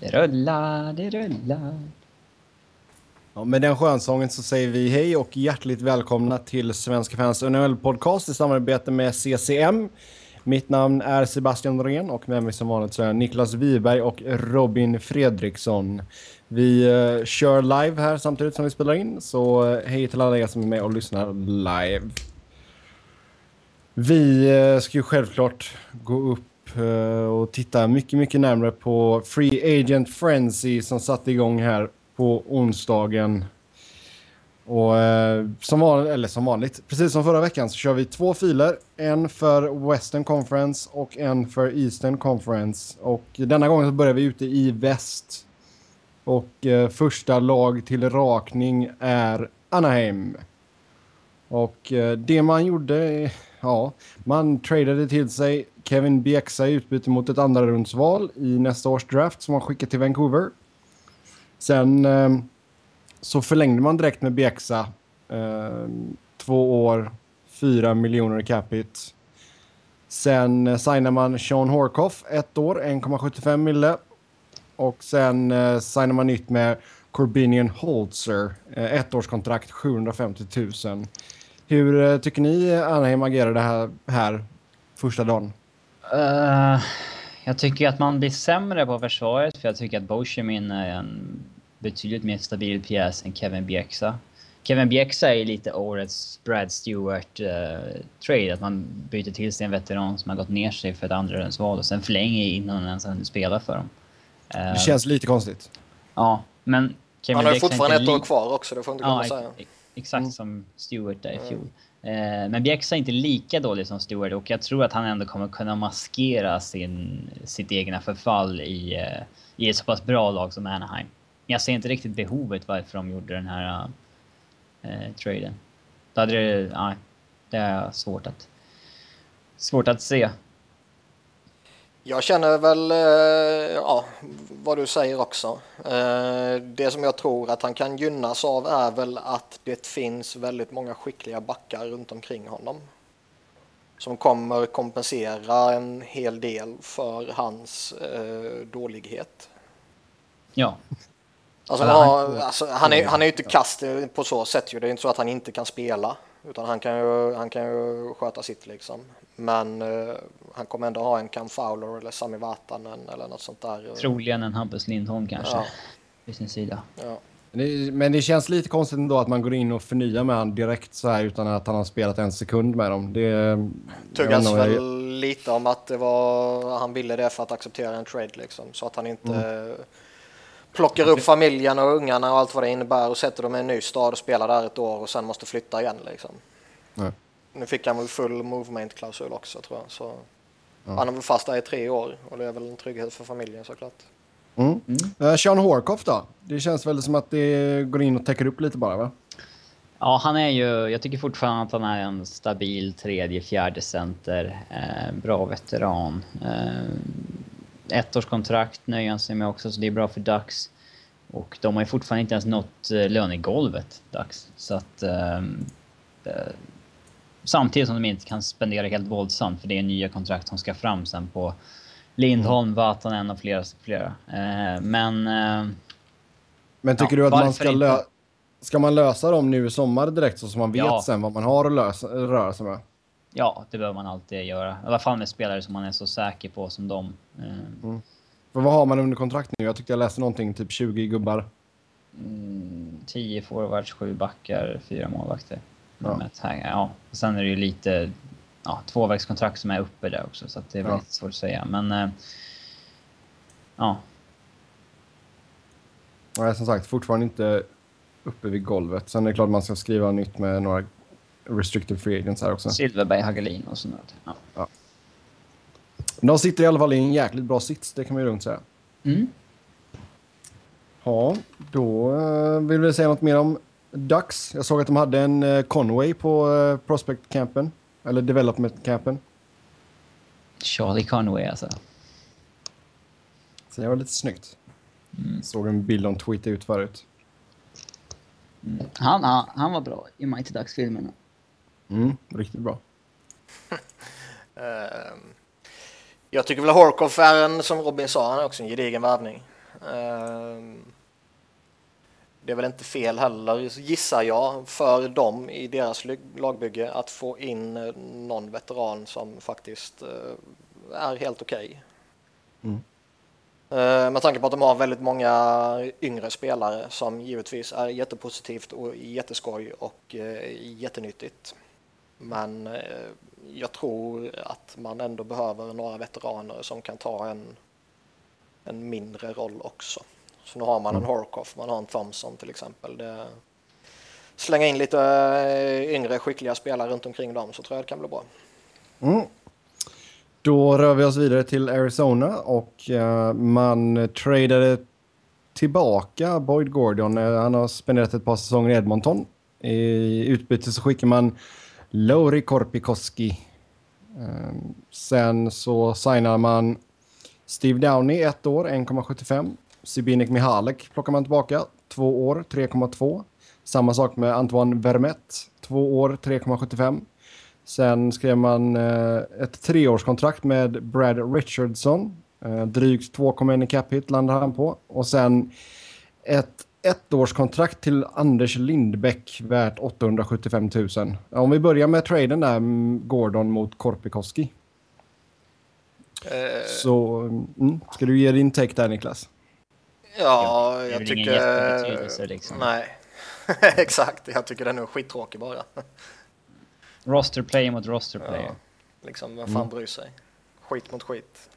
Det rullar, det rullar. Ja, med den skönsången så säger vi hej och hjärtligt välkomna till Svenska fans NHL-podcast i samarbete med CCM. Mitt namn är Sebastian Norén och med mig som vanligt så är Niklas Wiberg och Robin Fredriksson. Vi uh, kör live här samtidigt som vi spelar in, så uh, hej till alla er som är med och lyssnar live. Vi uh, ska ju självklart gå upp Eh, och titta mycket, mycket närmare på Free Agent Frenzy som satte igång här på onsdagen. Och eh, som, vanligt, eller som vanligt, precis som förra veckan så kör vi två filer. En för Western Conference och en för Eastern Conference. Och denna gången så börjar vi ute i väst. Och eh, första lag till rakning är Anaheim. Och eh, det man gjorde, ja, man tradade till sig Kevin Bieksa i utbyte mot ett andra rundsval i nästa års draft som man skickade till Vancouver. Sen eh, så förlängde man direkt med Bieksa. Eh, två år, fyra miljoner capita. Sen eh, signade man Sean Horkoff ett år, 1,75 mille. Och sen eh, signade man nytt med Corbinian Holzer, eh, ettårskontrakt, 750 000. Hur eh, tycker ni Anaheim agerade här, här första dagen? Uh, jag tycker att man blir sämre på försvaret för jag tycker att Boschemin är en betydligt mer stabil pjäs än Kevin Bjäxa. Kevin Bjäxa är lite årets Brad Stewart-trade. Uh, att man byter till sig en veteran som har gått ner sig för ett andra val och sen förlänger innan han ens spelar för dem. Uh, det känns lite konstigt. Ja, men Kevin Han har ju fortfarande ett år kvar också, det får inte glömma ja, säga. Exakt mm. som Stewart där i fjol. Mm. Eh, men Bjäxa är inte lika dålig som Stewart och jag tror att han ändå kommer kunna maskera sin, sitt egna förfall i, eh, i ett så pass bra lag som Anaheim. Jag ser inte riktigt behovet varför de gjorde den här uh, traden. Då hade det, ja, det är svårt att, svårt att se. Jag känner väl eh, ja, vad du säger också. Eh, det som jag tror att han kan gynnas av är väl att det finns väldigt många skickliga backar runt omkring honom. Som kommer kompensera en hel del för hans eh, dålighet. Ja. Alltså, han, alltså, han, är, han är ju inte kast på så sätt ju. Det är inte så att han inte kan spela. Utan han kan ju, han kan ju sköta sitt liksom. Men han kommer ändå ha en Cam Fowler eller Sami Vatanen eller något sånt där. Troligen en Hampus Lindholm kanske. Ja. Vid sin sida. Ja. Men det känns lite konstigt ändå att man går in och förnyar med han direkt så här utan att han har spelat en sekund med dem. Det tuggas väl jag... lite om att det var, han ville det för att acceptera en trade liksom. Så att han inte mm. plockar upp familjen och ungarna och allt vad det innebär och sätter dem i en ny stad och spelar där ett år och sen måste flytta igen liksom. Nej. Nu fick han väl full movement-klausul också tror jag. Så ja. Han är väl fast där i tre år och det är väl en trygghet för familjen såklart. Mm. Mm. Uh, Sean Horkoff då? Det känns väl som att det går in och täcker upp lite bara va? Ja, han är ju, jag tycker fortfarande att han är en stabil tredje, fjärde center. Eh, bra veteran. Eh, ettårskontrakt nöjer han sig med också, så det är bra för Ducks. Och de har ju fortfarande inte ens nått eh, lönegolvet, Ducks. Så att... Eh, eh Samtidigt som de inte kan spendera helt våldsamt för det är nya kontrakt som ska fram sen på Lindholm, Vatanen och flera. flera. Eh, men... Eh, men tycker ja, du att man ska, lö ska man lösa dem nu i sommar direkt så som man vet ja. sen vad man har att lösa, röra sig med? Ja, det behöver man alltid göra. I alla fall med spelare som man är så säker på som dem. Eh. Mm. För vad har man under kontrakt nu? Jag tyckte jag läste någonting, typ 20 gubbar. Mm, 10 forwards, 7 backar, 4 målvakter. Ja. ja. Sen är det ju lite ja, tvåvägskontrakt som är uppe där också, så det är ja. lite svårt att säga. Men eh, ja. Nej, som sagt, fortfarande inte uppe vid golvet. Sen är det klart man ska skriva nytt med några restricted free agents här också. Silverberg, Hagelin och sånt ja. ja. De sitter i alla fall i en jäkligt bra sits, det kan man ju lugnt säga. Mm. Ja, då eh, vill vi säga något mer om Ducks. Jag såg att de hade en uh, Conway på uh, Prospect Campen. Eller Development Campen. Charlie Conway alltså. Så det var lite snyggt. Mm. Såg en bild de tweetade ut förut. Mm. Han, han, han var bra i Mighty Ducks-filmerna. Mm, riktigt bra. uh, jag tycker väl Horkoff är en, som Robin sa, han är också en gedigen värvning. Ehm, det är väl inte fel heller, gissar jag, för dem i deras lagbygge att få in eh, någon veteran som faktiskt eh, är helt okej. Okay. Mm. Eh, med tanke på att de har väldigt många yngre spelare som givetvis är jättepositivt och jätteskoj och jättenyttigt. Men jag tror att man ändå behöver några veteraner som kan ta en, en mindre roll också. Så nu har man en mm. Horkoff, man har en Thompson till exempel. Det, slänga in lite eh, yngre skickliga spelare runt omkring dem så tror jag det kan bli bra. Mm. Då rör vi oss vidare till Arizona och uh, man tradade tillbaka Boyd Gordon. Uh, han har spenderat ett par säsonger i Edmonton. I utbyte så skickar man Lauri Korpikoski. Uh, sen så signar man Steve Downey ett år, 1,75. Sibinek Mihalek plockar man tillbaka. Två år, 3,2. Samma sak med Antoine Vermette. Två år, 3,75. Sen skrev man eh, ett treårskontrakt med Brad Richardson. Eh, drygt 2,1 i cap hit landade han på. Och sen ett ettårskontrakt till Anders Lindbäck värt 875 000. Om vi börjar med traden där, mm, Gordon mot Korpikoski. Uh, Så mm, ska du ge din take där Niklas? Ja, jag, jag tycker... Liksom. Nej, exakt. Jag tycker den är skittråkig bara. roster player mot roster player. Ja, liksom, vem fan mm. bryr sig? Skit mot skit.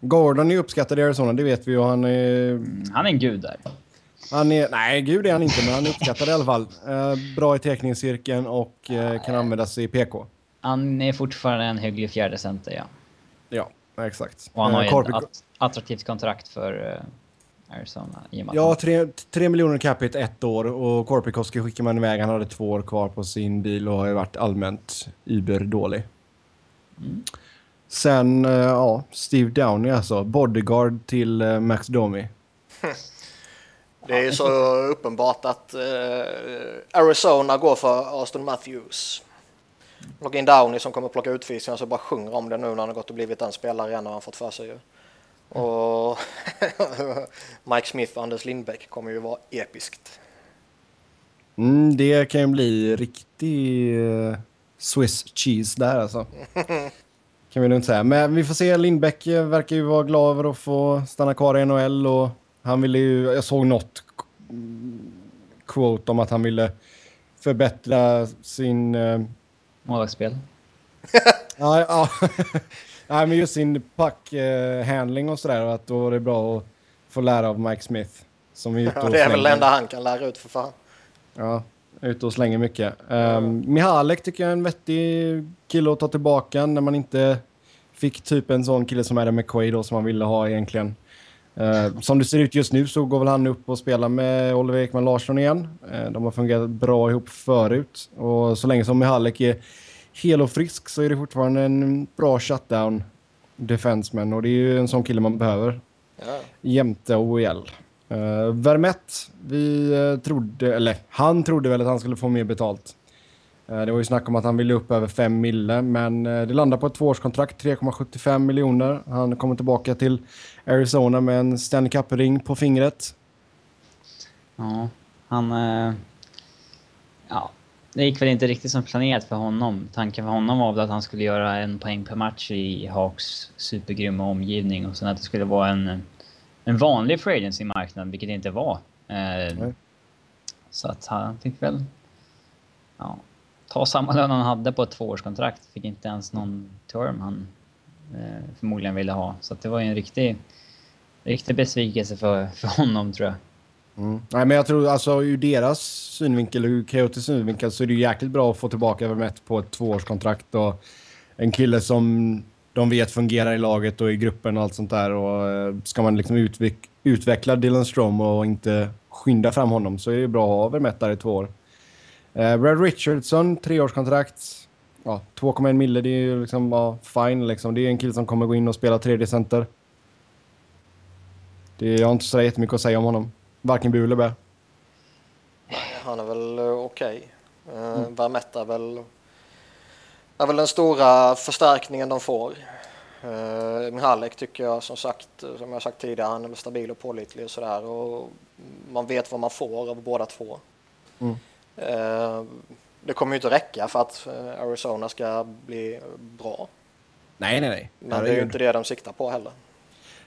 Gordon är uppskattad i Arizona, det vet vi ju. Han är... Mm, han är en gud där. Han är, nej, gud är han inte, men han är uppskattad i alla fall. Eh, bra i teckningscirkeln och eh, kan användas i PK. Han är fortfarande en hygglig fjärde center, ja. Ja, exakt. Och han har eh, ett attraktivt kontrakt för eh, Arizona. Ja, tre, tre miljoner capita ett år och Korpikoski skickar man iväg. Han hade två år kvar på sin bil och har varit allmänt überdålig. Mm. Sen, uh, ja, Steve Downey alltså. Bodyguard till uh, Max Domi. Det är ju så uppenbart att uh, Arizona går för Aston Matthews. Logga in Downey som kommer plocka utvisningar så bara sjunger om det nu när han har gått och blivit den spelare igen och han fått för sig. Och Mike Smith och Anders Lindbäck kommer ju vara episkt. Mm, det kan ju bli riktig uh, Swiss cheese där alltså. kan vi inte säga. Men vi får se. Lindbäck verkar ju vara glad över att få stanna kvar i NHL och han ville ju, jag såg något quote om att han ville förbättra sin... Uh... Målvaktsspel. ja, ja. Nej, men just sin puck-handling och sådär. Att då är det bra att få lära av Mike Smith. Som är ute ja, det är väl det enda han kan lära ut för fan. Ja, ute och slänger mycket. Um, Mihalek tycker jag är en vettig kille att ta tillbaka när man inte fick typ en sån kille som Adam McQuaid då, som man ville ha egentligen. Uh, som det ser ut just nu så går väl han upp och spelar med Oliver Ekman Larsson igen. Uh, de har fungerat bra ihop förut. Och så länge som Mihalek är hel och frisk så är det fortfarande en bra shutdown defenseman och det är ju en sån kille man behöver. Ja. Jämte OEL. Uh, eh, Vermett, vi uh, trodde, eller han trodde väl att han skulle få mer betalt. Uh, det var ju snack om att han ville upp över 5 mille, men uh, det landar på ett tvåårskontrakt, 3,75 miljoner. Han kommer tillbaka till Arizona med en Stanley Cup-ring på fingret. Ja, han... ja, det gick väl inte riktigt som planerat för honom. Tanken för honom var väl att han skulle göra en poäng per match i Hawks supergrymma omgivning och sen att det skulle vara en, en vanlig free agency-marknad, vilket det inte var. Eh, så att han fick väl ja, ta samma lön han hade på ett tvåårskontrakt. Fick inte ens någon term han eh, förmodligen ville ha. Så att det var ju en riktig, riktig besvikelse för, för honom tror jag. Mm. Nej, men jag tror alltså ur deras synvinkel, ur Coyotes synvinkel, så är det jäkligt bra att få tillbaka Vermette på ett tvåårskontrakt och en kille som de vet fungerar i laget och i gruppen och allt sånt där. Och eh, ska man liksom utveck utveckla Dylan Strom och inte skynda fram honom så är det bra att ha Vermette där i två år. Eh, Brad Richardson, treårskontrakt. Ja, 2,1 mille, det är ju liksom ja, fine liksom. Det är en kille som kommer gå in och spela tredje center. Det, jag har inte så jättemycket att säga om honom. Varken bu eller bä. Han är väl eh, okej. Okay. Uh, mm. Vermette är väl, är väl den stora förstärkningen de får. Uh, Mihalek tycker jag som sagt, som jag sagt tidigare, han är väl stabil och pålitlig och sådär. Och man vet vad man får av båda två. Mm. Uh, det kommer ju inte räcka för att eh, Arizona ska bli bra. Nej, nej, nej. Men det är ju inte det de siktar på heller.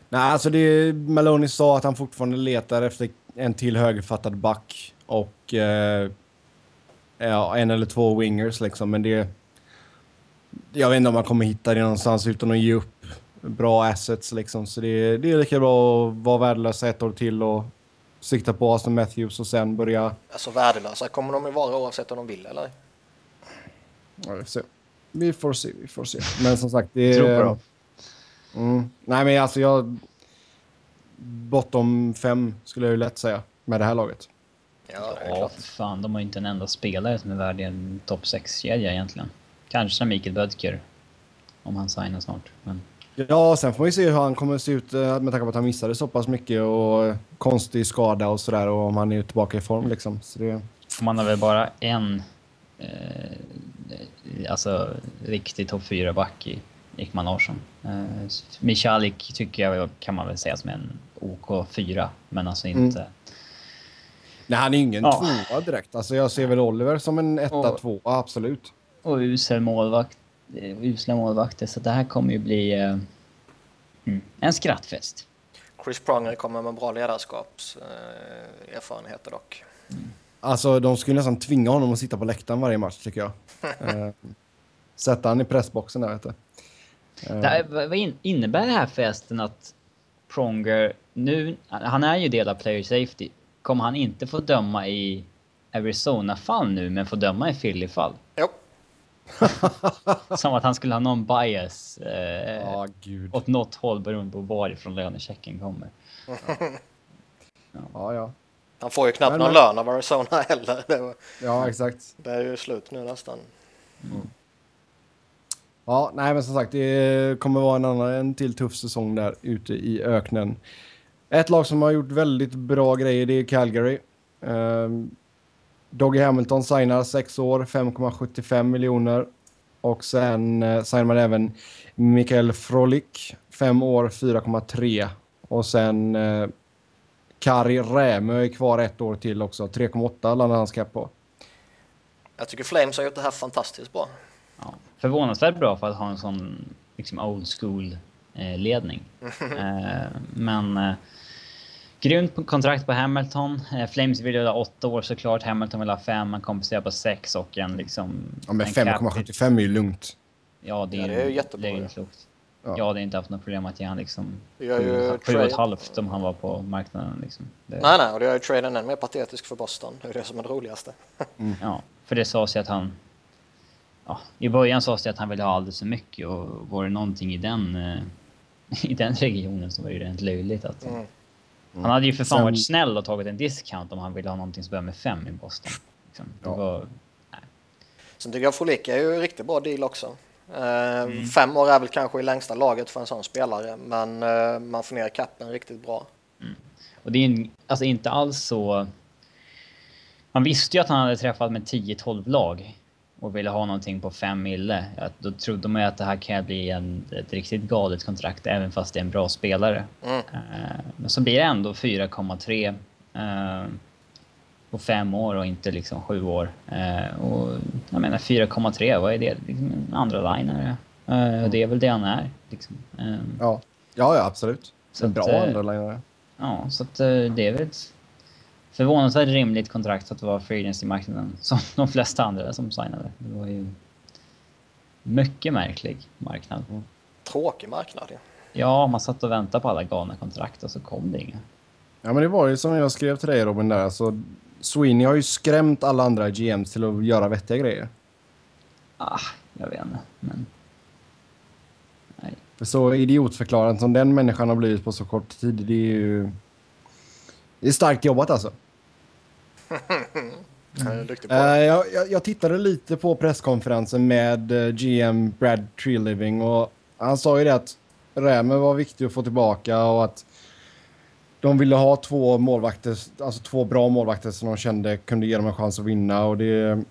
Nej, alltså det Maloney sa att han fortfarande letar efter en till högerfattad back och eh, ja, en eller två wingers liksom, men det... Jag vet inte om man kommer hitta det någonstans utan att ge upp bra assets liksom, så det, det är lika bra att vara värdelösa ett år till och sikta på Aston Matthews och sen börja... Alltså värdelösa kommer de ju vara oavsett om de vill eller? Ja, vi får se. Vi får se, vi får se. Men som sagt, det är... Tror på dem. Mm. Nej, men alltså jag... Bottom fem skulle jag ju lätt säga med det här laget. Ja, ja fan. De har ju inte en enda spelare som är värd en topp 6-kedja egentligen. Kanske Mikael Bödker. Om han signar snart. Men... Ja, sen får man ju se hur han kommer att se ut eh, med tanke på att han missade så pass mycket och konstig skada och sådär och om han är tillbaka i form liksom. Så det... Man har väl bara en eh, alltså riktig topp 4-back i Ekman Larsson. Eh, Michalik tycker jag kan man väl säga som en OK 4, men alltså mm. inte... Mm. Nej, han är ingen ja. tvåa direkt. Alltså jag ser väl Oliver som en etta, och, tvåa, absolut. Och usel målvakt, eh, usla målvakter, så det här kommer ju bli eh, mm, en skrattfest. Chris Pronger kommer med bra ledarskapserfarenheter dock. Mm. Alltså de skulle nästan tvinga honom att sitta på läktaren varje match tycker jag. eh, sätta han i pressboxen där vet du. Eh. Här, vad innebär det här förresten att Pronger nu, han är ju del av player safety. Kommer han inte få döma i Arizona-fall nu, men få döma i Philly-fall? Jo. Som att han skulle ha någon bias eh, oh, Gud. åt något håll beroende på varifrån lönechecken kommer. ja. ja, ja. Han får ju knappt men, någon lön av Arizona heller. Det var, ja, exakt. Det är ju slut nu nästan. Mm. Ja, nej men som sagt, det kommer vara en annan, en till tuff säsong där ute i öknen. Ett lag som har gjort väldigt bra grejer, det är Calgary. Um, Doggy Hamilton signar 6 år, 5,75 miljoner. Och sen uh, signar man även Mikael Frolik, 5 år, 4,3. Och sen uh, Kari Rämö är kvar ett år till också. 3,8 landar hans cap på. Jag tycker Flames har gjort det här fantastiskt bra. Ja, förvånansvärt bra för att ha en sån liksom old school eh, ledning. eh, men grymt kontrakt på Hamilton. Eh, Flames vill ju ha åtta år såklart. Hamilton vill ha fem. Man kompenserar på sex och en liksom... Ja, men 5,75 är ju lugnt. Ja, det är, ja, det är ju jättebra. Det är klokt. Ja. Jag hade inte haft något problem att ge han liksom sju och ett halvt om han var på marknaden. Liksom. Det... Nej, nej, och det gör ju traden än mer patetisk för Boston. Det är det som är det roligaste. Mm. Ja, för det sades ju att han... Ja, I början sades det att han ville ha alldeles för mycket och var det någonting i den, eh, i den regionen så var det ju rent löjligt att... Mm. Mm. Han hade ju för fan Sen... varit snäll och tagit en discount om han ville ha någonting som börjar med fem i Boston. Liksom. Det ja. var... Nej. Sen tycker jag Folik är ju en riktigt bra deal också. Eh, mm. Fem år är väl kanske i längsta laget för en sån spelare, men eh, man får ner kappen riktigt bra. Mm. Och det är en, alltså inte alls så... Man visste ju att han hade träffat med 10-12 lag och ville ha någonting på 5 mille. Ja, då trodde man ju att det här kan bli en, ett riktigt galet kontrakt även fast det är en bra spelare. Mm. Uh, men så blir det ändå 4,3 uh, på fem år och inte liksom sju år. Uh, och jag menar 4,3, vad är det? Liksom en andra linare. Uh, det är väl det han är. Liksom. Uh, ja. ja, ja absolut. Så en bra att, andra linare. Ja, så att det är väl ett förvånansvärt rimligt kontrakt att vara free i marknaden som de flesta andra som signade. Det var ju mycket märklig marknad. Mm. Tråkig marknad, ja. Ja, man satt och väntade på alla galna kontrakt och så kom det inga. Ja, men det var ju som jag skrev till dig Robin där, alltså Sweeney har ju skrämt alla andra GMs till att göra vettiga grejer. Ah, jag vet inte, men... Nej. Så idiotförklarande som den människan har blivit på så kort tid, det är ju... Det är starkt jobbat alltså. Mm. Jag, jag, jag, tittade lite på presskonferensen med eh, GM Brad Treeliving och han sa ju det att Rämer var viktig att få tillbaka och att de ville ha två målvakter, alltså två bra målvakter som de kände kunde ge dem en chans att vinna och det...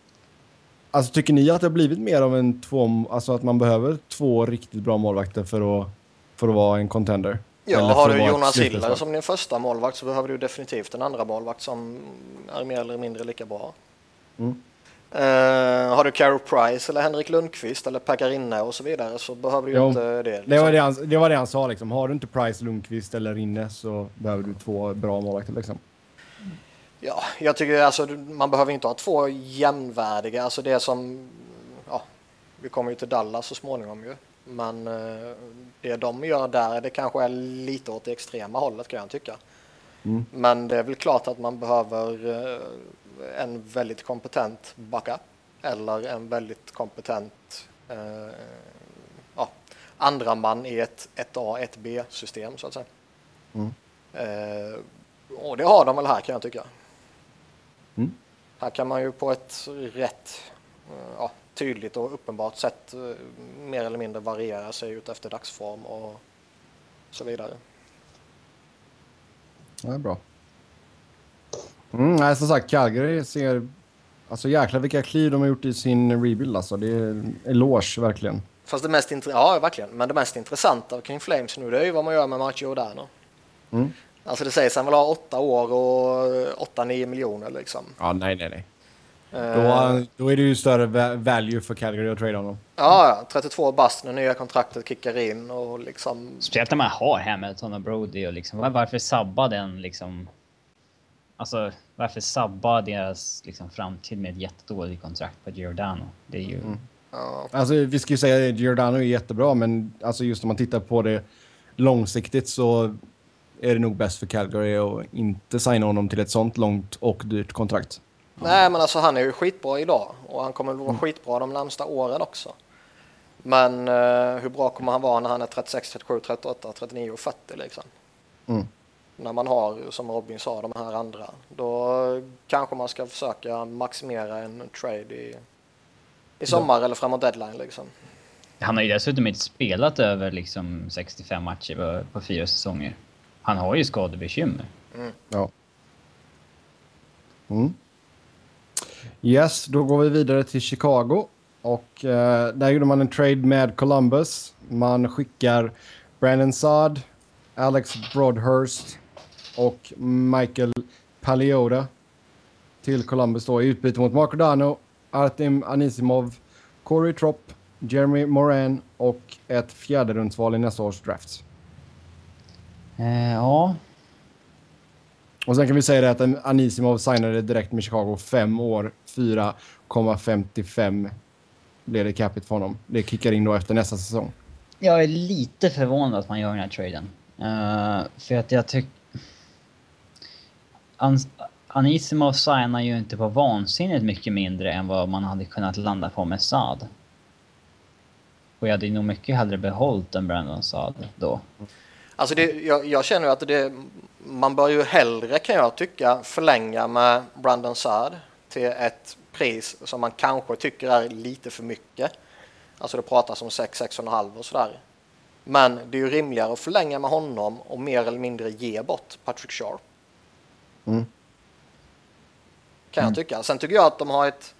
Alltså tycker ni att det har blivit mer av en två... Alltså att man behöver två riktigt bra målvakter för att, för att vara en contender? Ja, Eller har du Jonas? Hiller som din första målvakt så behöver du definitivt en andra målvakt som är mer eller mindre lika bra. Mm. Eh, har du Carey Price eller Henrik Lundqvist eller Pekarinne och så vidare så behöver du Jo, inte det. liksom. Det var det, han, det var det han sa liksom. Har du inte Price, Lundqvist eller Rinne så behöver du två bra målvakter liksom. Ja, jag tycker alltså man behöver inte ha två jämnvärdiga. Alltså det som, ja, vi kommer ju till Dallas så småningom ju. Men eh, det de gör där, det kanske är lite åt det extrema hållet kan jag tycka. Mm. Men det är väl klart att man behöver eh, en väldigt kompetent backup eller en väldigt kompetent eh, ja, andra man i ett 1A, 1B system så att säga. Mm. Eh, och det har de väl här kan jag tycka. Mm. Här kan man ju på ett rätt eh, ja, tydligt och uppenbart sätt eh, mer eller mindre variera sig ut efter dagsform och så vidare. Ja, det är bra. Mm, nej, som sagt, Calgary ser... Alltså jäklar vilka kliv de har gjort i sin rebuild alltså. Det är en eloge verkligen. Fast det mest intre- ja, verkligen. Men det mest intressanta kring Flames nu det är ju vad man gör med March Giordano. Mm. Alltså det sägs att han vill ha åtta år och 8-9 miljoner liksom. Ja, nej, nej, nej. Eh, Då, då är det ju större va- value för Calgary att trade honom. Ja, ja, 32 bast när nya kontraktet kickar in och liksom. Speciellt när man har Hamilton och Brody och liksom, var- varför sabba den liksom... Alltså, varför sabba deras liksom, framtid med ett jättedåligt kontrakt på Giordano? Det är ju... Ja, Alltså, vi ska ju säga att Giordano är jättebra, men alltså just om man tittar på det långsiktigt så är det nog bäst för Calgary att inte signa honom till ett sånt långt och dyrt kontrakt. Nej, men alltså han är ju skitbra idag och han kommer att vara skitbra de närmsta åren också. Men eh, hur bra kommer han vara när han är 36, 37, 38, 39 och 40 liksom? Mm. När man har, som Robin sa, de här andra. Då kanske man ska försöka maximera en trade i, i sommar eller framåt deadline liksom. Han har ju dessutom inte spelat över liksom 65 matcher på, på fyra säsonger. Han har ju skadebekymmer. Ja. Mm. Yes, då går vi vidare till Chicago. Och eh, där gjorde man en trade med Columbus. Man skickar Brandon Saad, Alex Broadhurst och Michael Palioda till Columbus då i utbyte mot Marco Dano, Artem Anisimov, Corey Tropp, Jeremy Moran och ett fjärde rundsval i nästa års draft. Eh, ja, och sen kan vi säga det att Anisimov signade direkt med Chicago fem år, 4,55 blev det capita för honom. Det kickar in då efter nästa säsong. Jag är lite förvånad att man gör den här traden. Uh, för att jag tycker... An- Anisimov signar ju inte på vansinnigt mycket mindre än vad man hade kunnat landa på med Saad. Och jag hade nog mycket hellre behållit än Brandon Saad då. Alltså det, jag, jag känner att det, man bör ju hellre kan jag tycka förlänga med Brandon Saad till ett pris som man kanske tycker är lite för mycket. Alltså det pratas om 6, 6,5 och sådär. Men det är ju rimligare att förlänga med honom och mer eller mindre ge bort Patrick Sharp. Mm. Kan jag tycka. Sen tycker jag att de har ett,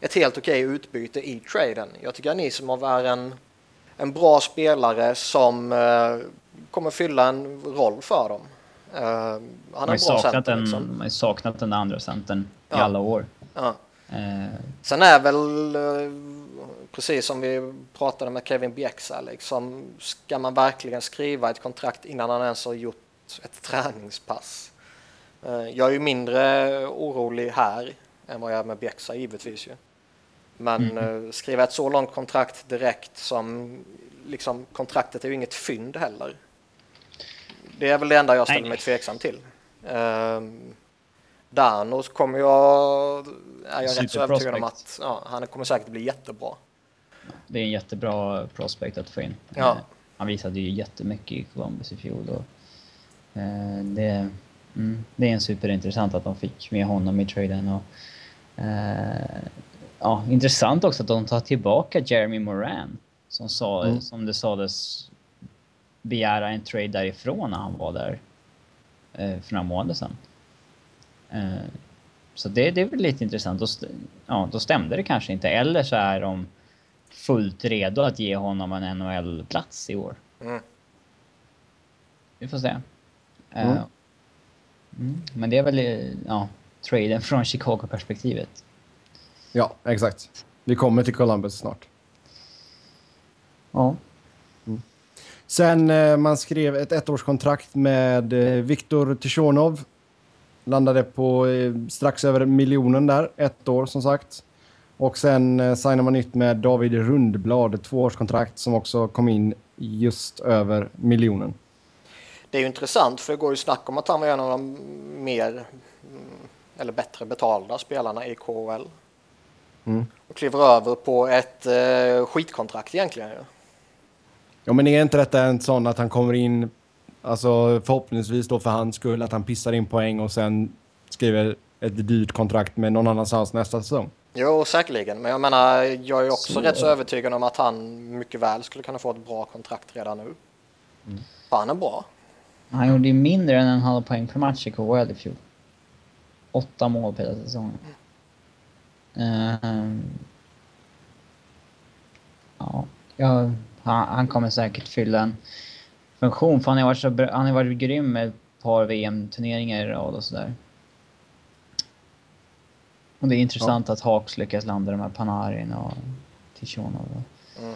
ett helt okej utbyte i traden. Jag tycker Anisimov är en, en bra spelare som eh, kommer fylla en roll för dem. Eh, han Man har saknat, center. den, Liksom. man saknat den andra centern i Ja. alla år. Ja. Eh, Sen är väl, eh, precis som vi pratade med Kevin Bjäxa, liksom, ska man verkligen skriva ett kontrakt innan han ens har gjort ett träningspass? Eh, Jag är ju mindre orolig här än vad jag är med Bjäxa givetvis ju. Men eh, skriva ett så långt kontrakt direkt som, liksom kontraktet är ju inget fynd heller. Det är väl det enda jag ställer Nej. mig tveksam till. Um, Danos kommer jag, är jag rätt så övertygad om att ja, han kommer säkert bli jättebra. det är en jättebra prospect att få in. Ja. Eh, han visade ju jättemycket i Columbus i fjol. Och, eh, det, mm, det är en superintressant att de fick med honom i traden. Och, eh, ja, intressant också att de tar tillbaka Jeremy Moran. Som, sa, Mm. som det sades begära en trade därifrån när han var där eh, för några månader sedan. Eh, så det, det är väl lite intressant. Då, st- ja, då stämde det kanske inte. Eller så är de fullt redo att ge honom en NHL-plats i år. Mm. Vi får se. Eh, Mm. mm, men det är väl ja, traden från Chicago-perspektivet. Ja, exakt. Vi kommer till Columbus snart. Ja. Sen eh, man skrev ett ettårskontrakt med eh, Viktor Tichonov. Landade på eh, strax över miljonen där. Ett år som sagt. Och sen eh, signar man nytt med David Rundblad. Tvåårskontrakt som också kom in just över miljonen. Det är ju intressant för det går ju snack om att han var en av de mer mm, eller bättre betalda spelarna i KHL. Mm. Och kliver över på ett eh, skitkontrakt egentligen. ju. Ja, men är inte detta en sån att han kommer in, alltså förhoppningsvis då för hans skull, att han pissar in poäng och sen skriver ett dyrt kontrakt med någon annanstans nästa säsong? Jo, säkerligen. Men jag menar, jag är också Så- rätt så övertygad om att han mycket väl skulle kunna få ett bra kontrakt redan nu. Mm. För han är bra. Han gjorde ju mindre än en halv poäng per match i KHL i fjol. Åtta mål på hela säsongen. Ehm. ja, ja han, han kommer säkert fylla en funktion för han har varit, så han har varit grym med ett par VM-turneringar i rad och sådär. Och det är intressant att Hawks lyckas landa de här Panarin och och- Mm.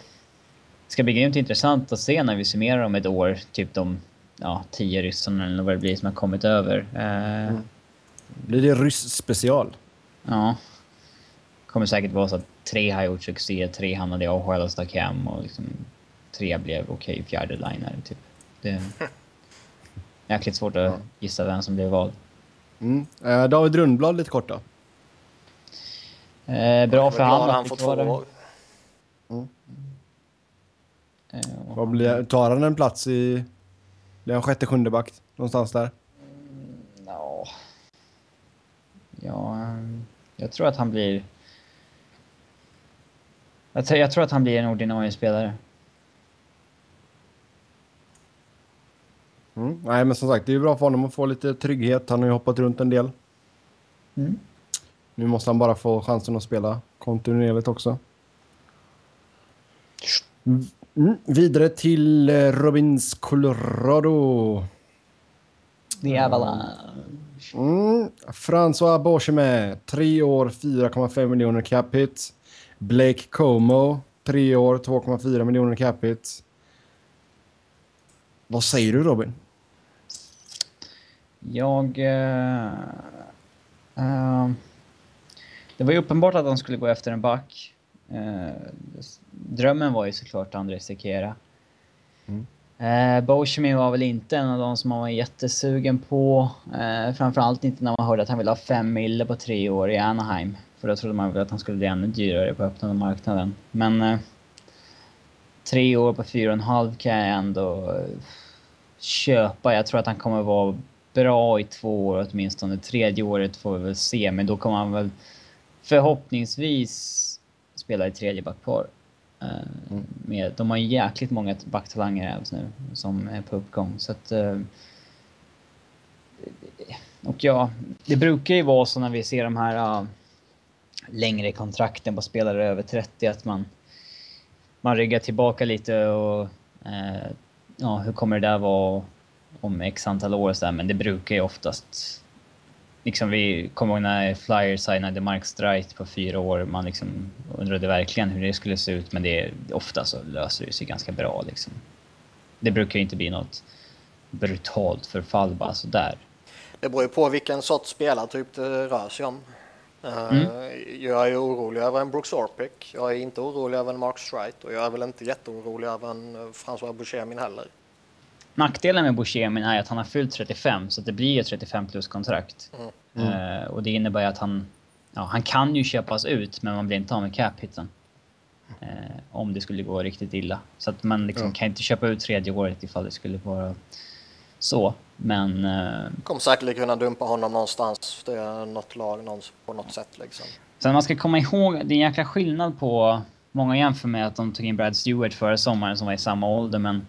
Det ska bli grymt intressant att se när vi summerar om ett år, typ de ja, tio ryssarna eller vad det blir som har kommit över. Eh, Mm. Blir det ryss special? Ja. kommer säkert vara så att tre har gjort succé, tre hamnade i AHL och stack hem och liksom tre blev okej fjärde linare typ. Det är jäkligt svårt att gissa vem som blev vad. Mm. Eh, David Rundblad lite kort då. Eh, bra för han att han kvar två år. Eh, blir, tar han en plats i... Blir han sjätte, sjunde back någonstans där? Ja. Ja, ehm, jag tror att han blir... Jag, tror- jag tror att han blir en ordinarie spelare. Mm. Nej, men som sagt, det är bra för honom att få lite trygghet. Han har ju hoppat runt en del. Mm. Nu måste han bara få chansen att spela kontinuerligt också. Mm. Vidare till eh, Robins Colorado. The Avalanche. Mm. François Beauchemin, tre år, 4,5 miljoner cap hit. Blake Como, tre år, 2,4 miljoner cap hit. Vad säger du Robin? Jag... eh, eh, det var ju uppenbart att de skulle gå efter en back. Eh, drömmen var ju såklart André Sekera. Mm. Eh, Beauchemin var väl inte en av de som man var jättesugen på. Eh, framförallt inte när man hörde att han ville ha fem mille på tre år i Anaheim. För då trodde man väl att han skulle bli ännu dyrare på öppna marknaden. Men eh, tre år på fyra och en halv kan jag ändå eh, köpa. Jag tror att han kommer vara bra i två år åtminstone. Tredje året får vi väl se, men då kommer han väl förhoppningsvis spela i tredje backpar. Eh, Mm. med, de har ju jäkligt många backtalanger här nu som är på uppgång. Så att, eh, och ja, det brukar ju vara så när vi ser de här ja, längre kontrakten på spelare över 30 att man, man ryggar tillbaka lite och eh, ja, hur kommer det där vara om x antal år så där, men det brukar ju oftast liksom vi kommer ihåg när Flyers signade Mark Streit på fyra år. Man liksom undrade verkligen hur det skulle se ut, men det är, ofta så löser det sig ganska bra. Liksom. Det brukar ju inte bli något brutalt förfall bara sådär. Det beror ju på vilken sorts spelartyp det rör sig om. Eh, Mm. Jag är orolig över en Brooks Orpik. Jag är inte orolig över en Mark Streit och jag är väl inte jätteorolig över en eh, François Bouchemin heller. Nackdelen med Buscemin är att han har fyllt 35, så det blir ett 35 plus kontrakt. Mm. Eh, och det innebär att han, ja, han kan ju köpas ut, men man blir inte av med cap-hiten. Eh, om det skulle gå riktigt illa. Så att man liksom Ja. kan inte köpa ut tredje året ifall det skulle vara så. Men eh, Kommer säkert kunna dumpa honom någonstans. Det är något lag på något sätt liksom. Sen man ska komma ihåg, det är en jäkla skillnad på... Många jämför med att de tog in Brad Stewart förra sommaren som var i samma ålder, men...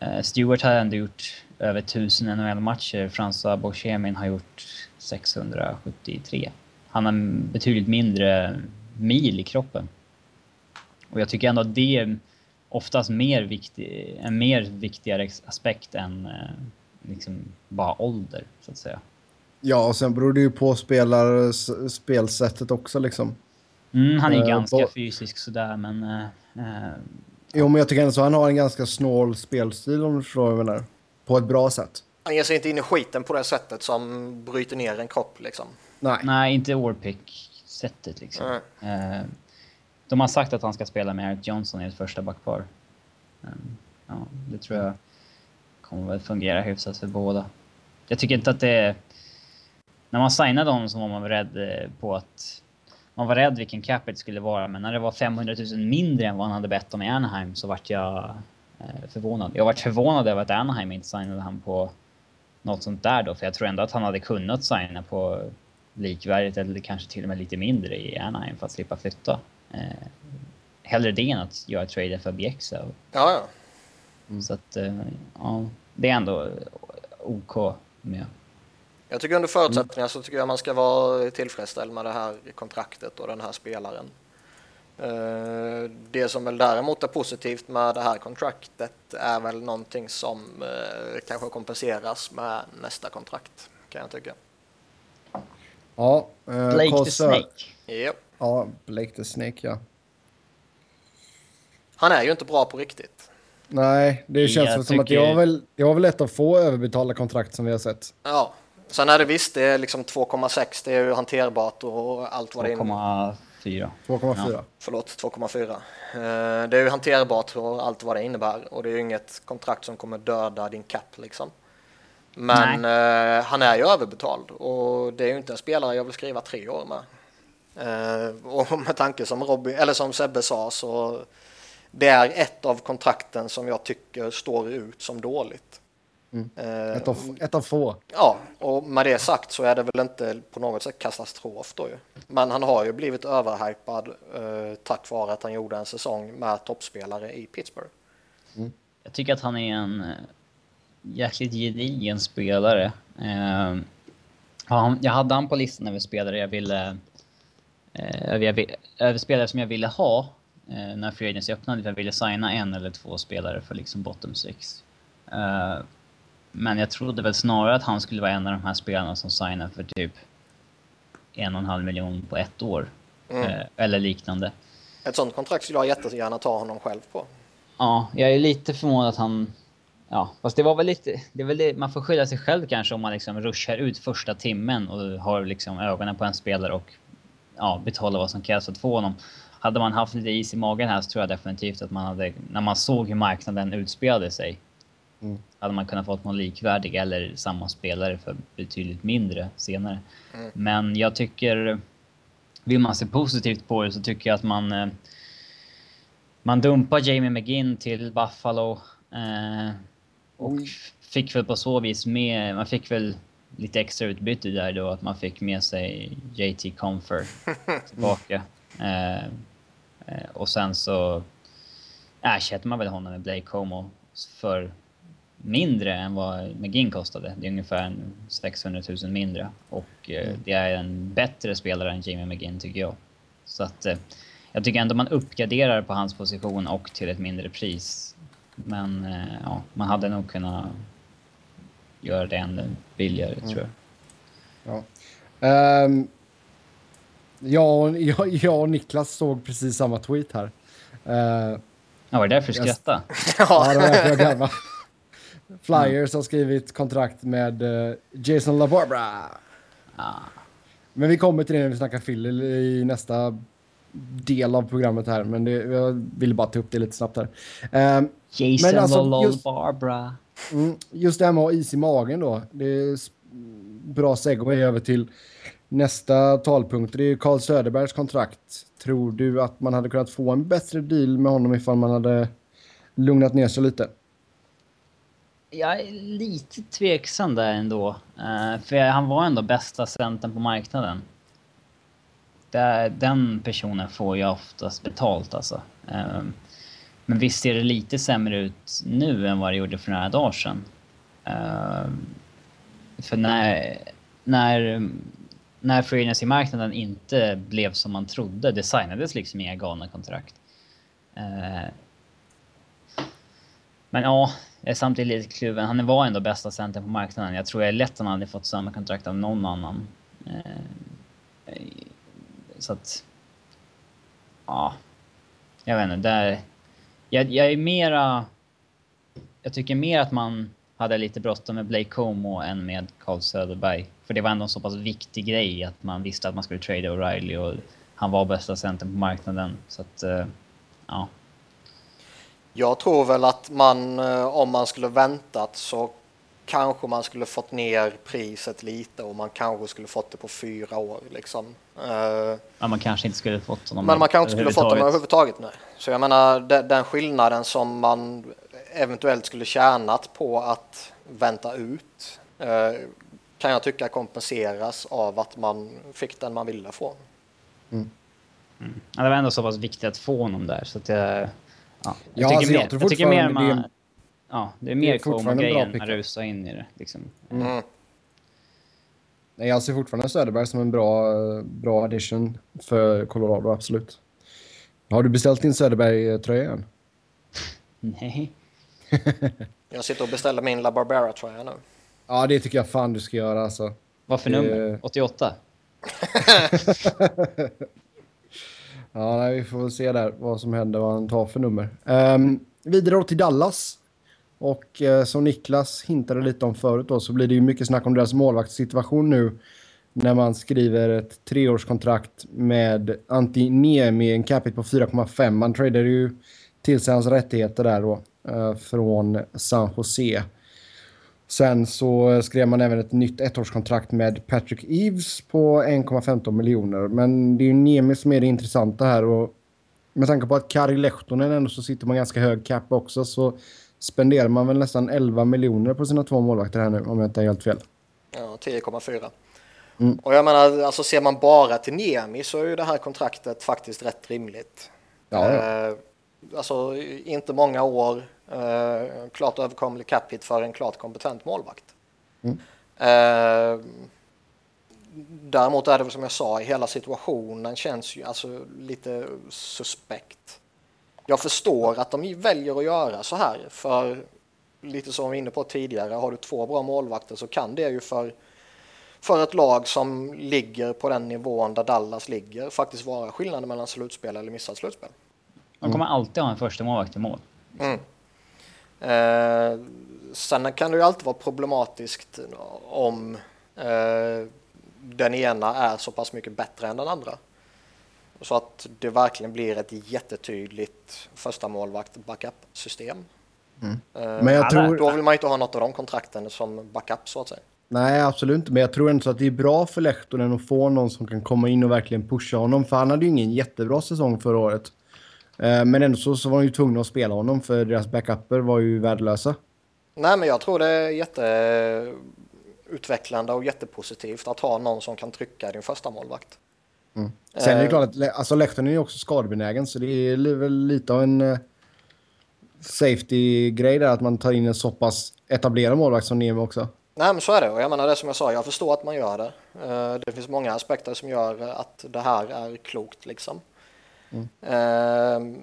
Eh, Stewart har ändå gjort över tusen NHL-matcher. François Beauchemin har gjort 673. Han har betydligt mindre mil i kroppen. Och jag tycker ändå att det är oftast mer viktig, en mer viktigare aspekt än eh, liksom bara ålder, så att säga. Ja, och sen beror det ju på spelar, spelsättet också liksom. Mm, han är uh, ganska fysisk sådär, men... Uh, jo, men jag tycker ändå så han har en ganska snål spelstil om du förstår vad jag menar. På ett bra sätt. Han ger sig inte in i skiten på det sättet som bryter ner en kropp liksom. Nej, Nej inte Warpick-sättet liksom. Mm. de har sagt att han ska spela med Eric Johnson i ett första backpar. Um, ja, det tror jag kommer väl fungera hyfsat för båda. Jag tycker inte att det är... När man signade honom så var man rädd eh, på att... Man var rädd vilken capita skulle vara, men när det var 500 000 mindre än vad han hade bett om i Anaheim så vart jag eh, förvånad. Jag vart förvånad över att Anaheim inte signade han på något sånt där då, för jag tror ändå att han hade kunnat signa på likvärdigt eller kanske till och med lite mindre i Anaheim för att slippa flytta. Eh, hellre det än att göra trade för Bjäxa. Ja, ja. Så att, eh, ja, det är ändå OK med. Jag tycker under förutsättningar så tycker jag man ska vara tillfredsställd med det här kontraktet och den här spelaren. Eh, det som väl däremot är positivt med det här kontraktet är väl någonting som eh, kanske kompenseras med nästa kontrakt kan jag tycka. Ja, eh, Blake the Snake. Yep. Ja, Blake the Snake ja. Han är ju inte bra på riktigt. Nej, det känns jag som tycker... att det var, väl, det var väl ett av få överbetalda kontrakt som vi har sett. Ja, sen är det visst, det är liksom 2,6, det är ju hanterbart och allt vad det innebär. 2,4. 2,4. Ja. Förlåt, 2,4. Eh, det är ju hanterbart och allt vad det innebär och det är ju inget kontrakt som kommer döda din cap liksom. Men eh, han är ju överbetald och det är ju inte en spelare jag vill skriva tre år med. Eh, och med tanke som Robin, eller som Sebbe sa så det är ett av kontrakten som jag tycker står ut som dåligt. Mm. Eh, ett, av, ett av få. Ja, och med det sagt så är det väl inte på något sätt katastrof då ju. Men han har ju blivit överhypad eh, tack vare att han gjorde en säsong med toppspelare i Pittsburgh. Mm. Jag tycker att han är en eh, jäkligt gedigen spelare. Eh, jag hade han på listan över spelare jag ville... Eh, över, över spelare som jag ville ha eh, när Free Agency öppnade. För jag ville signa en eller två spelare för liksom bottom six. Eh, men jag trodde väl snarare att han skulle vara en av de här spelarna som signar för typ en och en halv miljon på ett år. Mm. Eh, eller liknande. Ett sånt kontrakt skulle jag jättegärna ta honom själv på. Ja, jag är lite förvånad att han... Ja, fast det var väl lite... Det är väl det, man får skylla sig själv kanske om man liksom ruschar ut första timmen och har liksom ögonen på en spelare och ja, betalar vad som krävs för att få honom hade man haft lite is i magen här så tror jag definitivt att man hade, när man såg hur marknaden utspelade sig, mm. Hade man kunnat fått någon likvärdig eller samma spelare för betydligt mindre senare. Mm. Men jag tycker, vill man se positivt på det så tycker jag att man eh, man dumpar Jamie McGinn till Buffalo eh, och mm. fick väl på så vis med, man fick väl lite extra utbyte där då att man fick med sig JT Comfort tillbaka. Eh, Eh, och sen så ersätter man väl honom med Blake Como för mindre än vad McGinn kostade. Det är ungefär 600 000 mindre och eh, mm. det är en bättre spelare än Jamie McGinn tycker jag. Så att eh, jag tycker ändå man uppgraderar på hans position och till ett mindre pris. Men ja, man hade nog kunnat göra det ännu billigare mm. tror jag. Ja. Um, jag, och, jag, jag och Niklas såg precis samma tweet här. Uh, ja, var det därför du skrattade? ja, det var därför jag garvade. Flyers har skrivit kontrakt med uh, Jason LaBarbara. Ah. Men vi kommer till det när vi snackar Phil i nästa del av programmet här. Men det, jag ville bara ta upp det lite snabbt här. Uh, Jason men alltså, just, Barbara. Mm, just det här med att ha is i magen då. Det är bra segway över till Nästa talpunkt det är Carl Söderbergs kontrakt. Tror du att man hade kunnat få en bättre deal med honom ifall man hade lugnat ner sig lite? Jag är lite tveksam där ändå. Uh, för han var ändå bästa centern på marknaden. den personen får ju oftast betalt alltså. Uh, men visst ser det lite sämre ut nu än vad det gjorde för några dagar sedan. Uh, för när när, när free agency-marknaden inte blev som man trodde, det signades liksom inga galna kontrakt. Men ja, jag är samtidigt lite kluven. Han var ändå bästa centern på marknaden. Jag tror jag är lätt han hade fått samma kontrakt av någon annan. Eh, så att... Ja. Jag vet inte, där... Jag, jag är mera... Jag tycker mer att man hade lite bråttom med Blake Como än med Carl Söderberg. För det var ändå en så pass viktig grej att man visste att man skulle trade O'Reilly och han var bästa centern på marknaden. Så att, eh, ja. Jag tror väl att man, eh, om man skulle väntat så kanske man skulle fått ner priset lite och man kanske skulle fått det på fyra år. Liksom. Ja, man kanske inte skulle fått honom Men man kanske inte skulle fått dem överhuvudtaget. Nej. Så jag menar den skillnaden som man eventuellt skulle tjänat på att vänta ut eh, kan jag tycka kompenseras av att man fick den man ville få. Mm. Mm. Ja, det var ändå så pass viktigt att få honom där så att jag... Ja, jag, ja, tycker, alltså, mer, jag, jag tycker mer man... Det, ja, det är mer Como-grejen man rusar in i det. Liksom. Mm. Nej, jag ser fortfarande Söderberg som en bra, bra addition för Colorado, absolut. Har du beställt din Söderberg-tröja än? Nej. jag sitter och beställer min La Barbera-tröja nu. Ja, det tycker jag fan du ska göra alltså. Vad för nummer? 88? ja, nej, vi får väl se där vad som händer, vad han tar för nummer. Um, vidare då till Dallas. Och uh, som Niklas hintade lite om förut då, så blir det ju mycket snack om deras målvaktssituation nu. När man skriver ett treårskontrakt med Antti Niemi, en capita på 4,5. Man tradar ju till sig hans rättigheter där då. Uh, från San Jose. Sen så skrev man även ett nytt ettårskontrakt med Patrick Eves på 1,15 miljoner. Men det är ju Niemi som är det intressanta här och med tanke på att Kari Lehtonen ändå så sitter man ganska hög cap också så spenderar man väl nästan 11 miljoner på sina två målvakter här nu om jag inte är helt fel. Ja, 10,4. Mm. Och jag menar, alltså ser man bara till Niemi så är ju det här kontraktet faktiskt rätt rimligt. Ja, ja. Eh, alltså inte många år Uh, klart överkomlig cap hit för en klart kompetent målvakt. Mm. Uh, däremot är det väl som jag sa, hela situationen känns ju alltså lite suspekt. Jag förstår att de väljer att göra så här, för lite som vi var inne på tidigare, har du två bra målvakter så kan det ju för, för ett lag som ligger på den nivån där Dallas ligger faktiskt vara skillnaden mellan slutspel eller missat slutspel. De kommer alltid ha en första målvakt i mål. Mm. Eh, sen kan det ju alltid vara problematiskt om eh, den ena är så pass mycket bättre än den andra. Så att det verkligen blir ett jättetydligt första målvakt backup-system. Mm. Eh, Men jag tror... Då vill man inte ha något av de kontrakten som backup så att säga. Nej, absolut inte. Men jag tror ändå att det är bra för Lehtonen att få någon som kan komma in och verkligen pusha honom. För han hade ju ingen jättebra säsong förra året. Eh, men ändå så, så var de ju tvungna att spela honom för deras backuper var ju värdelösa. Nej, men jag tror det är jätteutvecklande och jättepositivt att ha någon som kan trycka din första målvakt. Mm. Sen är det eh. klart att alltså, Lehtonen är också skadebenägen så det är väl lite av en uh, safety-grej där att man tar in en så pass etablerad målvakt som Nemo också. Nej men så är det och jag menar det som jag sa, jag förstår att man gör det. Det finns många aspekter som gör att det här är klokt liksom. Mm. Ehm,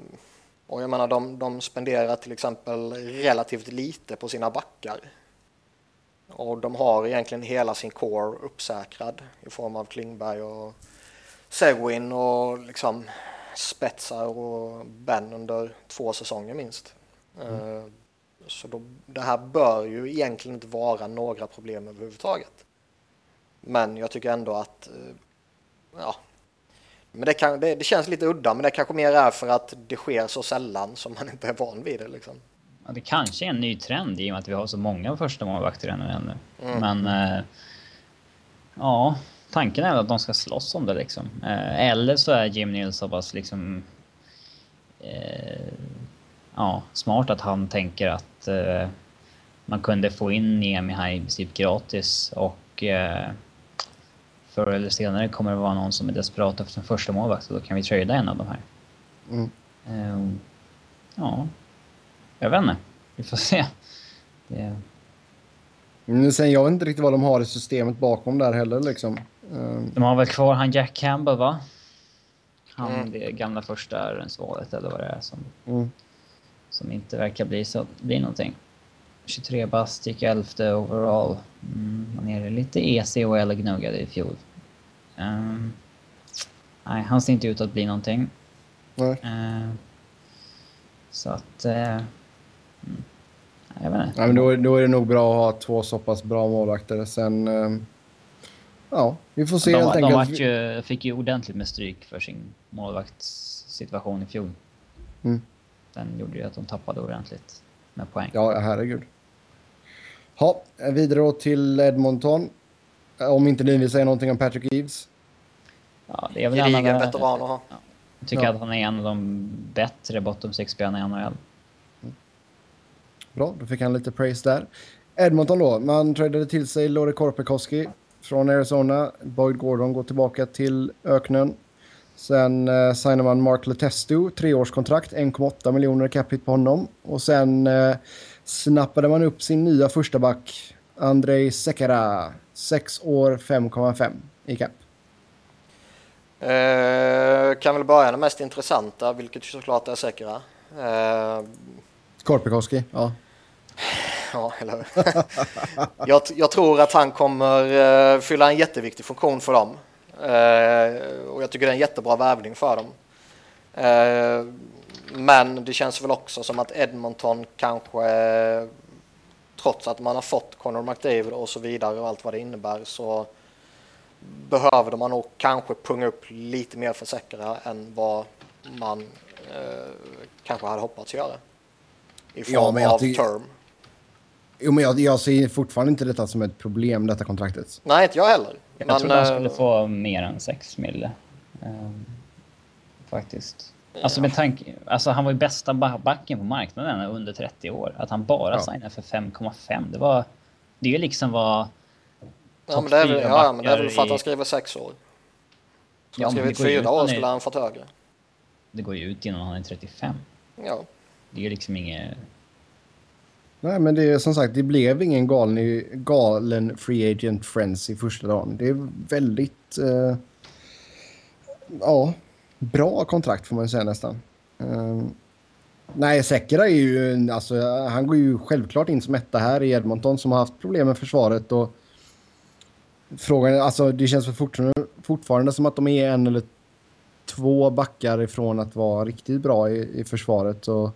och jag menar, de, de spenderar till exempel relativt lite på sina backar. Och de har egentligen hela sin core uppsäkrad i form av Klingberg och Seguin och liksom Spetsar och Ben under två säsonger minst. Mm. Ehm, så då, det här bör ju egentligen inte vara några problem överhuvudtaget. Men jag tycker ändå att eh, ja, men det, kan, det, det, känns lite udda, men det kanske mer är för att det sker så sällan som man inte är van vid det. Liksom. Ja, det kanske är en ny trend i och med att vi har så många första målvakter ännu. ännu. Mm. Men eh, ja, tanken är att de ska slåss om det liksom. Eh, eller så är Jim Nils så pass liksom eh, ja, smart att han tänker att eh, man kunde få in Niemi här i princip gratis och eh, förr eller senare kommer det vara någon som är desperat efter en första målvakt och då kan vi trada en av de här. Mm. Uh, ja, jag vet inte. Vi får se. Det... Mm, sen jag vet inte riktigt vad de har i systemet bakom där heller liksom. Ehm, De har väl kvar han Jack Campbell va? Han Mm. det gamla första rönsvalet eller vad det är som, mm. som inte verkar bli, så, bli någonting. 23 bast, gick 11 overall. Mm, han är lite EC och eller gnuggade i fjol. Ehm, nej, han ser inte ut att bli någonting. Nej. Ehm, så att... mm, jag vet inte. Ja, men då, då är det nog bra att ha två så pass bra målvakter. Sen... ehm, ja, vi får se helt de, de enkelt. ju, fick ju ordentligt med stryk för sin målvaktssituation i fjol. Mm. Den gjorde ju att de tappade ordentligt med poäng. Ja, herregud. Ja, vidare då till Edmonton. Om inte ni vill säga någonting om Patrick Eves. Ja, det är väl en av veteran att ha. Jag tycker Ja. att han är en av de bättre bottom six-spelarna i NHL. Bra, då fick han lite praise där. Edmonton då. Man tradade till sig Lore Korpikoski från Arizona. Boyd Gordon går tillbaka till öknen. Sen eh, signar man Mark Letestu, treårskontrakt, 1,8 miljoner cap hit på honom. Och sen eh, snappade man upp sin nya första back, Andrei Sekera, 6 år, 5,5 i cap. Eh, kan väl börja det mest intressanta, vilket såklart är säkra. Eh, Korpikoski, ja. ja, eller hur? jag, jag tror att han kommer eh, fylla en jätteviktig funktion för dem. Eh, och jag tycker det är en jättebra värvning för dem. Eh, men det känns väl också som att Edmonton kanske, trots att man har fått Conor McDavid och så vidare och allt vad det innebär, så behöver man nog kanske punga upp lite mer för Säkra än vad man eh, kanske hade hoppats göra. I form Ja, men jag av term. Jo, men jag, jag ser fortfarande inte detta som ett problem, detta kontraktet. Nej, inte jag heller. Jag Men, trodde han eh, skulle få mer än 6 mille. Ehm, faktiskt. Alltså med tanke... Alltså han var ju bästa ba- backen på marknaden under 30 år. Att han bara Ja. signade för 5,5. Det var... Det är liksom vad... ja, men det är väl, ja, men det är väl för att han skriver sex år. Skulle Ja, han skrivit det går ju ut fyra år han är- skulle han fått högre. Det går ju ut innan han är 35. Ja. Det är ju liksom inget... Nej, men det är som sagt, det blev ingen galen, galen free agent friends i första dagen. Det är väldigt... Eh, ja, bra kontrakt får man ju säga nästan. Eh, nej, Sekera är ju... Alltså, han går ju självklart in som etta här i Edmonton som har haft problem med försvaret. Och frågan alltså det känns fortfarande, fortfarande som att de är en eller två backar ifrån att vara riktigt bra i, i försvaret. Och,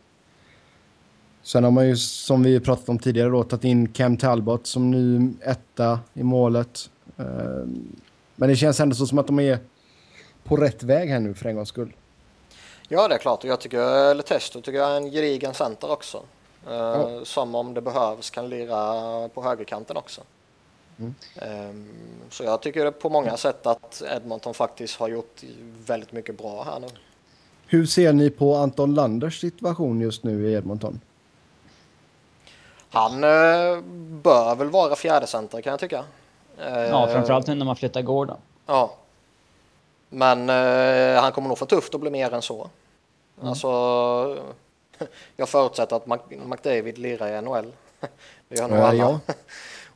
Sen har man ju, som vi pratat om tidigare, då, tagit in Cam Talbot som ny etta i målet. Eh, Men det känns ändå så som att de är på rätt väg här nu för en gångs skull. ja, det är klart. Och jag tycker, eller Testo tycker jag är en gedigen center också. Eh, Ja. Som om det behövs kan lira på högerkanten också. Mm. Ehm, så jag tycker på många sätt att Edmonton faktiskt har gjort väldigt mycket bra här nu. Hur ser ni på Anton Landers situation just nu i Edmonton? Han eh, bör väl vara fjärde center kan jag tycka. Ja, Eh, framförallt nu när man flyttar Gordon. Ja. Men eh, han kommer nog få tufft att bli mer än så. Alltså, jag förutsätter att Mac- McDavid lirar i NHL. Det gör nog Eh, alla. ja.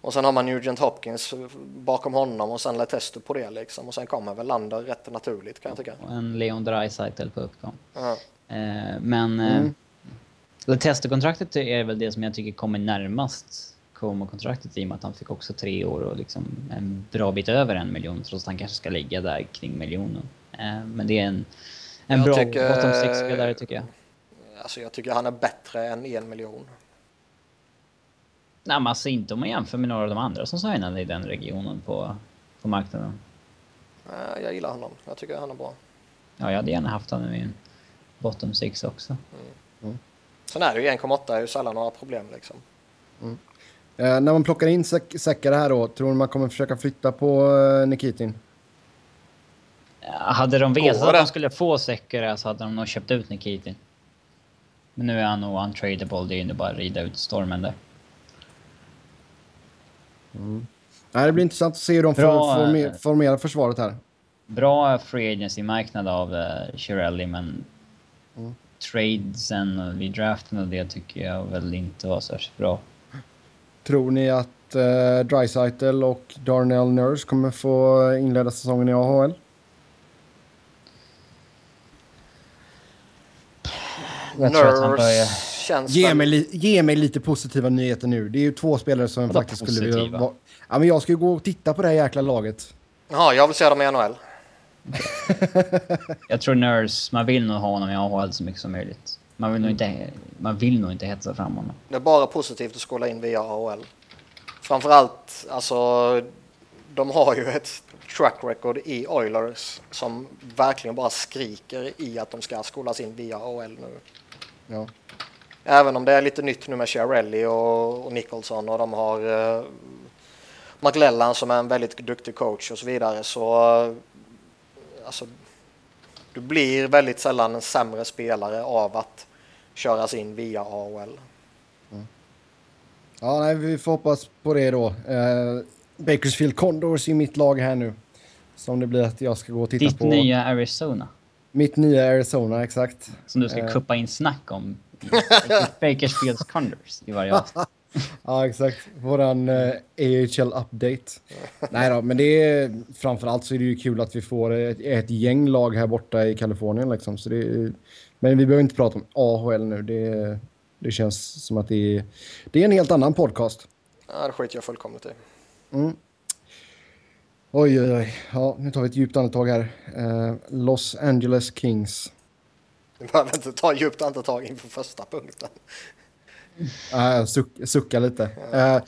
Och sen har man Nugent Hopkins bakom honom och sen Letesto på det liksom. Och sen kommer väl Lander rätt naturligt kan jag tycka. Och en Leon Draisaitl på uppgång. Ja. Eh, men eh, Mm. Letesto-kontraktet är väl det som jag tycker kommer närmast Como-kontraktet i och med att han fick också tre år och liksom en bra bit över en miljon trots att han kanske ska ligga där kring miljonen. Eh, men det är en, en Jag bra tycker- bottom six-spelare tycker jag. Alltså jag tycker han är bättre än en miljon. Nej men alltså inte om man jämför med några av de andra som signade i den regionen på, på marknaden. Eh, Jag gillar honom. Jag tycker han är bra. Ja, jag hade gärna haft honom i en bottom six också. Sen är det ju 1,8 är ju sällan några problem liksom. Eh, när man plockar in Sek- Sekera här då, tror ni man kommer försöka flytta på eh, Nikitin? Ja, Hade de vetat att de skulle få Sekera så hade de nog köpt ut Nikitin. Men nu är han nog untradable, det är ju bara att rida ut stormen där. Nej, det blir intressant att se hur de Bra, får eh, former, formerar försvaret här. Bra free agency-marknad av uh, Shirelli, men Mm. tradesen vid draften och det tycker jag väl inte var särskilt bra. Tror ni att uh, Dreisaitl och Darnell Nurse kommer få inleda säsongen i AHL? Nurse känns ge, mig li, ge mig lite positiva nyheter nu. Det är ju två spelare som Vadå faktiskt skulle vilja... vara- Ja, men jag ska ju gå och titta på det här jäkla laget. Ja, jag vill se dem i NHL. Jag tror Nurse, man vill nog ha honom i AHL så mycket som möjligt. Man vill nog Mm. inte, man vill nog inte hetsa fram honom. Det är bara positivt att skola in via AHL. Framförallt, alltså, de har ju ett track record i Oilers som verkligen bara skriker i att de ska skolas in via AHL nu. Ja. Även om det är lite nytt nu med Chiarelli och, och Nicholson och de har uh, McLellan som är en väldigt duktig coach och så vidare så eh, alltså, du blir väldigt sällan en sämre spelare av att köras in via AHL. Ja, nej, vi får hoppas på det då. Eh, Bakersfield Condors i mitt lag här nu. Som det blir att jag ska gå och titta Ditt på. nya Arizona, Mitt nya Arizona, exakt. som du ska Eh. kuppa in snack om. Bakersfields Condors i varje avsnitt. Ja, exakt. Våran eh, AHL-update. Nej då, men det är framförallt så är det ju kul att vi får ett, ett gäng lag här borta i Kalifornien liksom. Så det är, men vi behöver inte prata om AHL nu. Det, det känns som att det är, det är en helt annan podcast. Ja, det skiter jag fullkomligt i. Mm. Oj, oj, oj. Ja, nu tar vi ett djupt andetag här. Eh, Los Angeles Kings. Du behöver inte ta djupt andetag inför första punkten. Uh, suck, sucka lite. Eh,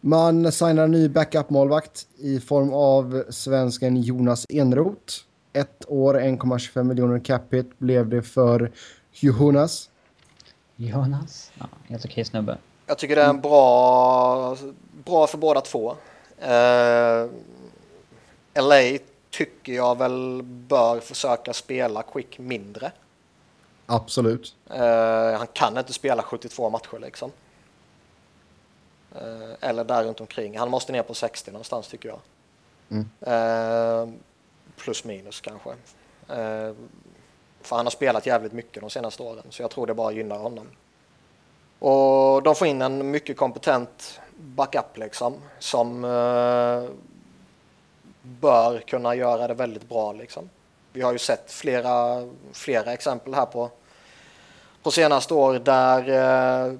man signar en ny backup-målvakt i form av svensken Jonas Enroth. Ett år, 1,25 miljoner capita blev det för Jonas. Jonas? Ja, helt okej snubbe. Jag tycker det är en bra, bra för båda två. Eh, LA tycker jag väl bör försöka spela Quick mindre. Absolut. Eh, han kan inte spela 72 matcher liksom. Eh, eller där runt omkring. Han måste ner på 60 någonstans tycker jag. Mm. Eh, plus minus kanske. Eh, för han har spelat jävligt mycket de senaste åren så jag tror det bara gynnar honom. Och de får in en mycket kompetent backup liksom som eh, bör kunna göra det väldigt bra liksom. Vi har ju sett flera, flera exempel här på på senaste år där, eh,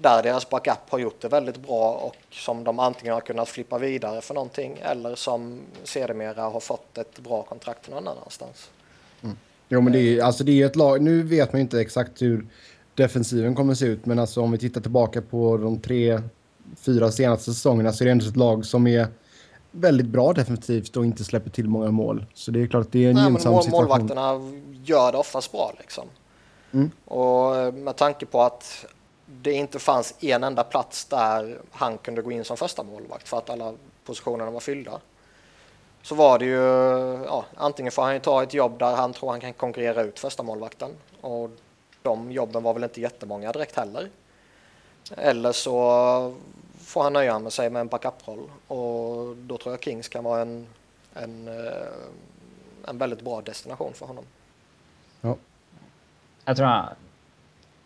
där deras backup har gjort det väldigt bra och som de antingen har kunnat flippa vidare för någonting eller som sedermera har fått ett bra kontrakt någon annanstans. Jo, men det är, alltså det är ett lag. Nu vet man inte exakt hur defensiven kommer att se ut, men alltså om vi tittar tillbaka på de tre, fyra senaste säsongerna så är det ändå ett lag som är väldigt bra defensivt och inte släpper till många mål. Så det är klart att det är en Nej, gynnsam mål, situation. målvakterna gör det oftast bra liksom. Mm. Och eh, med tanke på att det inte fanns en enda plats där han kunde gå in som första målvakt för att alla positionerna var fyllda. Så var det ju, ja, antingen får han ju ta ett jobb där han tror han kan konkurrera ut första målvakten och de jobben var väl inte jättemånga direkt heller. Eller så får han nöja med sig med en backup-roll och då tror jag Kings kan vara en, en, eh, en väldigt bra destination för honom. Jag tror han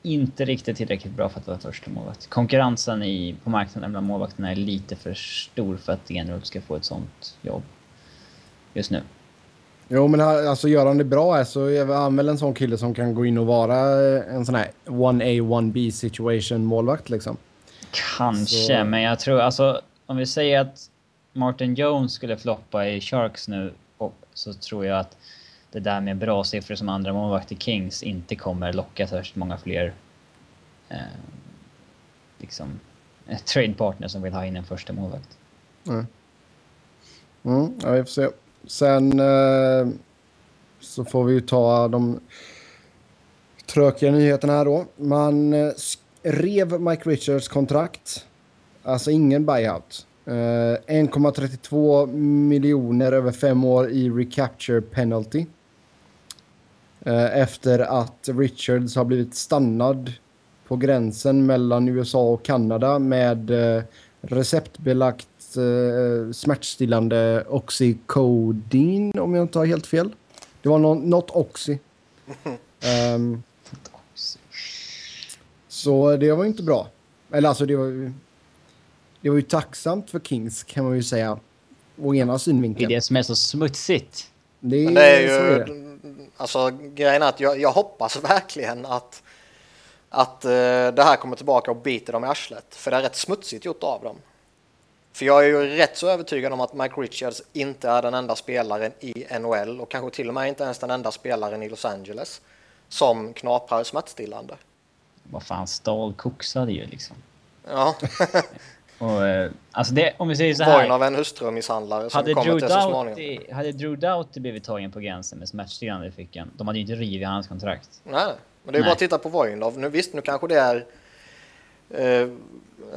inte riktigt tillräckligt bra för att vara första målvakt. Konkurrensen i, på marknaden bland målvakterna är lite för stor för att Enroth ska få ett sånt jobb just nu. Jo, men alltså gör han det bra här så är han väl en sån kille som kan gå in och vara en sån här 1A, 1B situation målvakt liksom. Kanske, Så- men jag tror alltså om vi säger att Martin Jones skulle floppa i Sharks nu och, så tror jag att det där med bra siffror som andra målvakt i Kings inte kommer locka särskilt många fler eh, liksom trade partners som vill ha in en första målvakt. Mm, ja, vi får se. Sen eh, så får vi ju ta de tråkiga nyheterna här då. Man eh, rev Mike Richards kontrakt. Alltså ingen buyout. Eh, 1,32 miljoner över fem år i recapture penalty. Eh, efter att Richards har blivit stannad på gränsen mellan USA och Kanada med eh, receptbelagt eh, smärtstillande Oxycodin om jag inte har helt fel. Det var nå- något Oxy. Ehm, så det var inte bra. Eller alltså det var ju... det var ju tacksamt för Kings kan man ju säga. Å ena Det är synvinkeln. det som är så smutsigt. Det är, det är så ju, är det. Alltså grejen är att jag, jag hoppas verkligen att, att eh, det här kommer tillbaka och biter dem i arslet. För det är rätt smutsigt gjort av dem. För jag är ju rätt så övertygad om att Mike Richards inte är den enda spelaren i NHL och kanske till och med inte ens den enda spelaren i Los Angeles som knaprar smärtstillande. Vad fan, Stahl koksade ju liksom. Ja, Och, eh, alltså det, om vi säger så här. Voin av en hustrumisshandlare som Hade Drew. Doughty, hade Drew Doughty blivit tagen på gränsen med smärtstillande i fickan, de hade ju inte rivit hans kontrakt. Nej, men det är Nej. bara att titta på Voinov. Nu visst, nu kanske det är... Eh,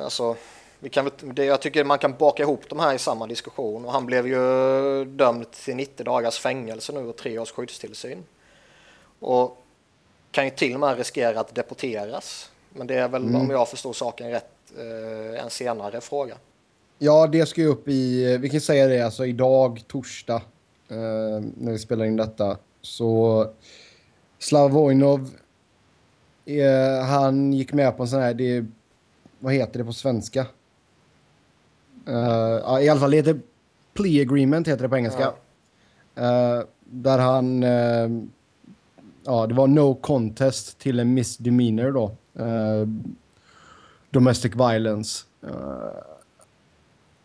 alltså, vi kan, det, jag tycker man kan baka ihop de här i samma diskussion. Och han blev ju dömd till 90 dagars fängelse nu och tre års skyddstillsyn. Och kan ju till och med riskera att deporteras. Men det är väl, om jag förstår saken rätt, en senare fråga. Ja, det ska ju upp i, vi kan säga det, alltså idag, torsdag, eh, när vi spelar in detta, så Slavojnov, eh, han gick med på en sån här, det, vad heter det på svenska? Eh, ja, I alla fall, det heter plea agreement heter det på engelska. Eh, där han, eh, ja, det var no contest till en misdemeanor då. Domestic violence. Eh,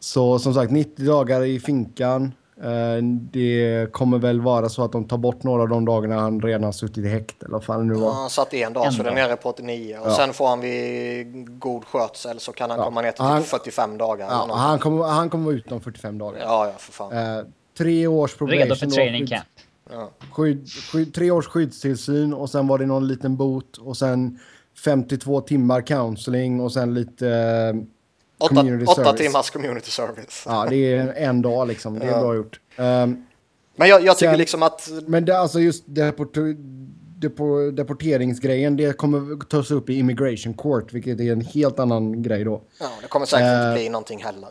så som sagt, 90 dagar i finkan. Eh, Det kommer väl vara så att de tar bort några av de dagarna han redan har suttit i häkte. Eller vad fan det nu var. Han satt en dag En så det är dag. nere på 89 och Ja. sen får han vid god skötsel så kan han Ja. komma ner till Han- typ 45 dagar. eller Ja, han, kommer, han kommer vara ute om 45 dagar. ja, ja, för fan. Eh, tre års probation. Redo för training camp. Skydd, skydd, tre års skyddstillsyn och sen var det någon liten bot och sen 52 timmar counseling och sen lite... eh, Åtta, Community åtta service. timmars community service. Ja, det är en dag liksom. Det är Ja. bra gjort. Um, Men jag, jag tycker Sen- liksom att... Men det, alltså just deport, depo, deporteringsgrejen, det kommer tas upp i immigration court, vilket är en helt annan grej då. Ja, det kommer säkert Eh, inte bli någonting heller.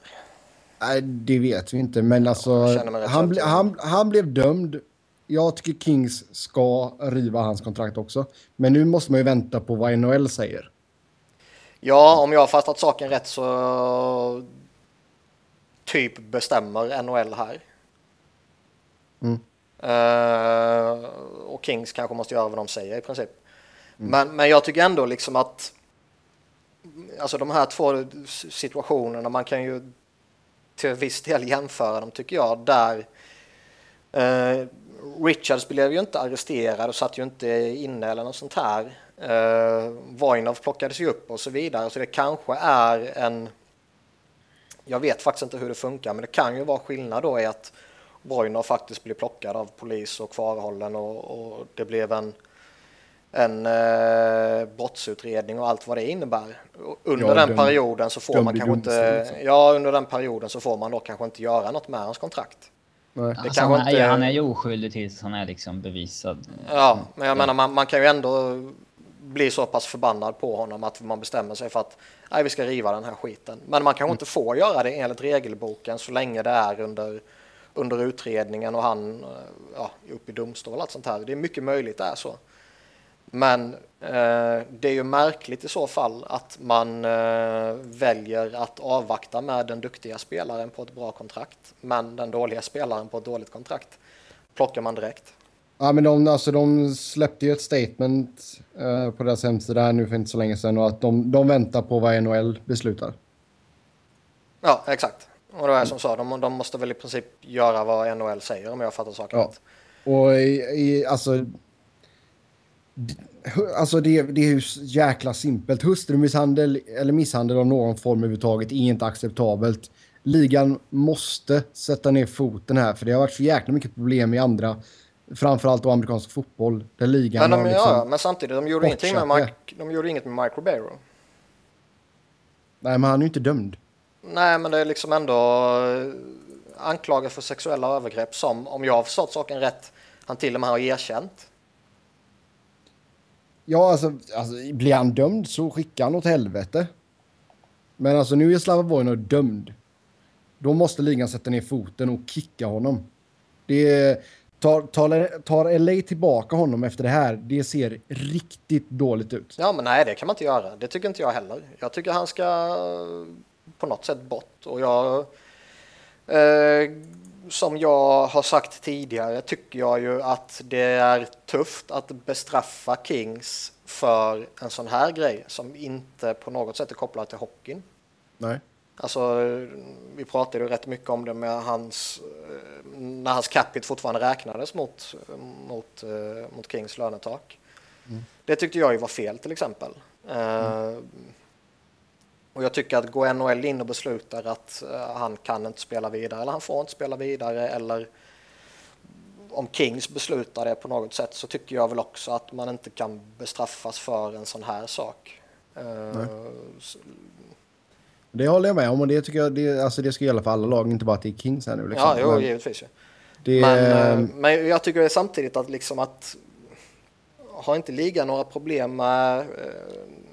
Nej, det vet vi inte, men alltså han, han, han blev dömd. Jag tycker Kings ska riva hans kontrakt också. Men nu måste man ju vänta på vad NHL säger. Ja, om jag har fattat saken rätt så typ bestämmer NHL här. Mm. Eh, och Kings kanske måste göra vad de säger i princip. Men, men jag tycker ändå liksom att alltså de här två situationerna, man kan ju till viss del jämföra dem tycker jag, där eh, Richards blev ju inte arresterad och satt ju inte inne eller något sånt här. Eh, Voinov plockades ju upp och så vidare, så det kanske är en... Jag vet faktiskt inte hur det funkar, men det kan ju vara skillnad då i att Voinov faktiskt blir plockad av polis och kvarhållen och, och det blev en, en eh, brottsutredning och allt vad det innebär. Under Ja, den dömd- perioden så får man kanske inte... liksom. Ja, under den perioden så får man då kanske inte göra något med hans kontrakt. Nej. Det Alltså, han, är, inte- han är ju oskyldig tills han är liksom bevisad. Ja, men jag menar man, man kan ju ändå bli så pass förbannad på honom att man bestämmer sig för att nej, vi ska riva den här skiten. Men man kanske inte får göra det enligt regelboken så länge det är under, under utredningen och han eh, ja, är uppe i domstol och allt sånt här. Det är mycket möjligt det är så. Men eh, det är ju märkligt i så fall att man eh, väljer att avvakta med den duktiga spelaren på ett bra kontrakt men den dåliga spelaren på ett dåligt kontrakt plockar man direkt. Ja, men de, alltså, de släppte ju ett statement eh, på deras hemsida här nu för inte så länge sedan och att de, de väntar på vad NHL beslutar. Ja, exakt. Och det är som sa, de, de måste väl i princip göra vad NHL säger om jag fattar saken Ja. rätt. Och i, i, alltså... Alltså det, det är ju jäkla simpelt. Hustrumisshandel eller misshandel av någon form överhuvudtaget är inte acceptabelt. Ligan måste sätta ner foten här för det har varit så jäkla mycket problem i andra, framförallt då amerikansk fotboll, där ligan Men, de, har liksom... ja, men samtidigt, de gjorde, ingenting med Mike, de gjorde inget med Mike Ribeiro. Nej, men han är ju inte dömd. Nej, men det är liksom ändå eh, anklagad för sexuella övergrepp som, om jag har förstått saken rätt, han till och med har erkänt. Ja, alltså, alltså blir han dömd så skickar han åt helvete. Men alltså nu är Slava Vojnov dömd. Då måste ligan sätta ner foten och kicka honom. Det är, tar, tar, tar LA tillbaka honom efter det här, det ser riktigt dåligt ut. Ja, men nej, det kan man inte göra. Det tycker inte jag heller. Jag tycker han ska på något sätt bort. Och jag, eh, som jag har sagt tidigare tycker jag ju att det är tufft att bestraffa Kings för en sån här grej som inte på något sätt är kopplad till hockeyn. Nej. Alltså, vi pratade ju rätt mycket om det med hans, eh, när hans capita fortfarande räknades mot, mot, eh, mot Kings lönetak. Mm. Det tyckte jag ju var fel till exempel. Mm. Och jag tycker att går NHL in och beslutar att han kan inte spela vidare eller han får inte spela vidare eller om Kings beslutar det på något sätt så tycker jag väl också att man inte kan bestraffas för en sån här sak. Nej. Det håller jag med om och det tycker jag det, alltså det ska gälla för alla lag, inte bara till Kings här nu. Liksom. Ja, jo, givetvis. Ja. Det, men, äh, men jag tycker samtidigt att liksom att har inte ligan några problem med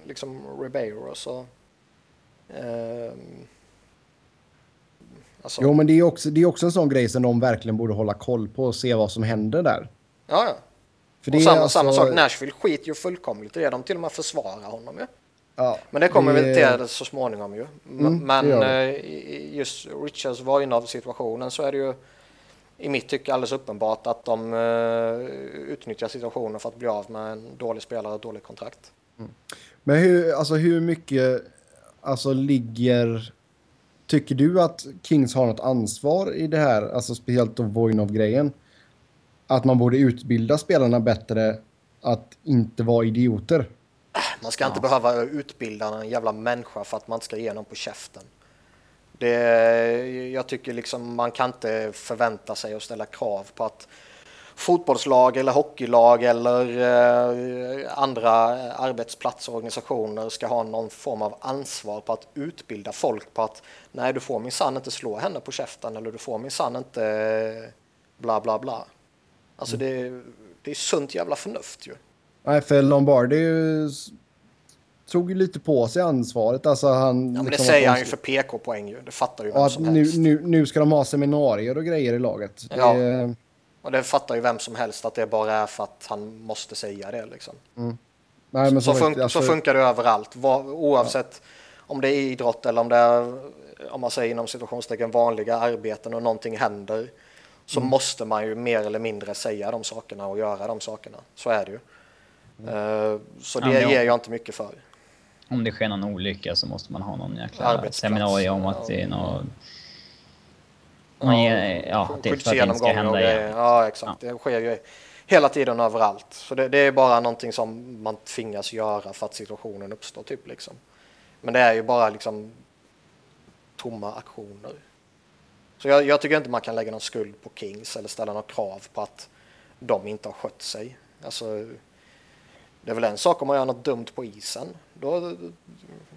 liksom Ribeiro så äh, alltså. Jo, men det är, också, det är också en sån grej som de verkligen borde hålla koll på och se vad som händer där. Ja, ja. För och samma, alltså... samma sak, Nashville skiter ju fullkomligt i det. De till och med försvarar honom ju. Ja. Men det kommer det... vi till så småningom ju. Mm, men eh, just Richards var inne av situationen så är det ju i mitt tycke alldeles uppenbart att de uh, utnyttjar situationen för att bli av med en dålig spelare och ett dåligt kontrakt. Mm. Men hur, alltså hur mycket alltså ligger... Tycker du att Kings har något ansvar i det här, alltså speciellt då Voinov-grejen? Att man borde utbilda spelarna bättre att inte vara idioter? Man ska inte behöva utbilda en jävla människa för att man ska ge någon på käften. Det, jag tycker liksom man kan inte förvänta sig att ställa krav på att fotbollslag eller hockeylag eller eh, andra arbetsplatser och organisationer ska ha någon form av ansvar på att utbilda folk på att nej, du får minsann inte slå henne på käften eller du får minsann inte eh, bla bla bla. Alltså mm. det, det är sunt jävla förnuft ju. Nej, för Lombardi tog ju lite på sig ansvaret. Alltså han, ja, men det liksom säger han ju för PK-poäng ju. Det fattar ju vem att som nu, helst. Nu, nu ska de ha seminarier och grejer i laget. Ja. Det... Och det fattar ju vem som helst att det bara är för att han måste säga det liksom. Mm. Nej, men så, så, fun alltså... så, funkar det överallt. oavsett ja. om det är idrott eller om det är, om man säger inom situationstecken, vanliga arbeten och någonting händer. Så mm. måste man ju mer eller mindre säga de sakerna och göra de sakerna. Så är det ju. Mm. Så det ger jag inte mycket för. Om det sker någon olycka så måste man ha någon jäkla seminarium om att det är något... Man ger, ja, det är för att det ska hända igen. Ja, exakt. Ja. Det sker ju hela tiden överallt. Så det, det, är bara någonting som man tvingas göra för att situationen uppstår, typ liksom. Men det är ju bara liksom tomma aktioner. Så jag, jag tycker inte man kan lägga någon skuld på Kings eller ställa några krav på att de inte har skött sig. Alltså, det är väl en sak om man gör något dumt på isen. Då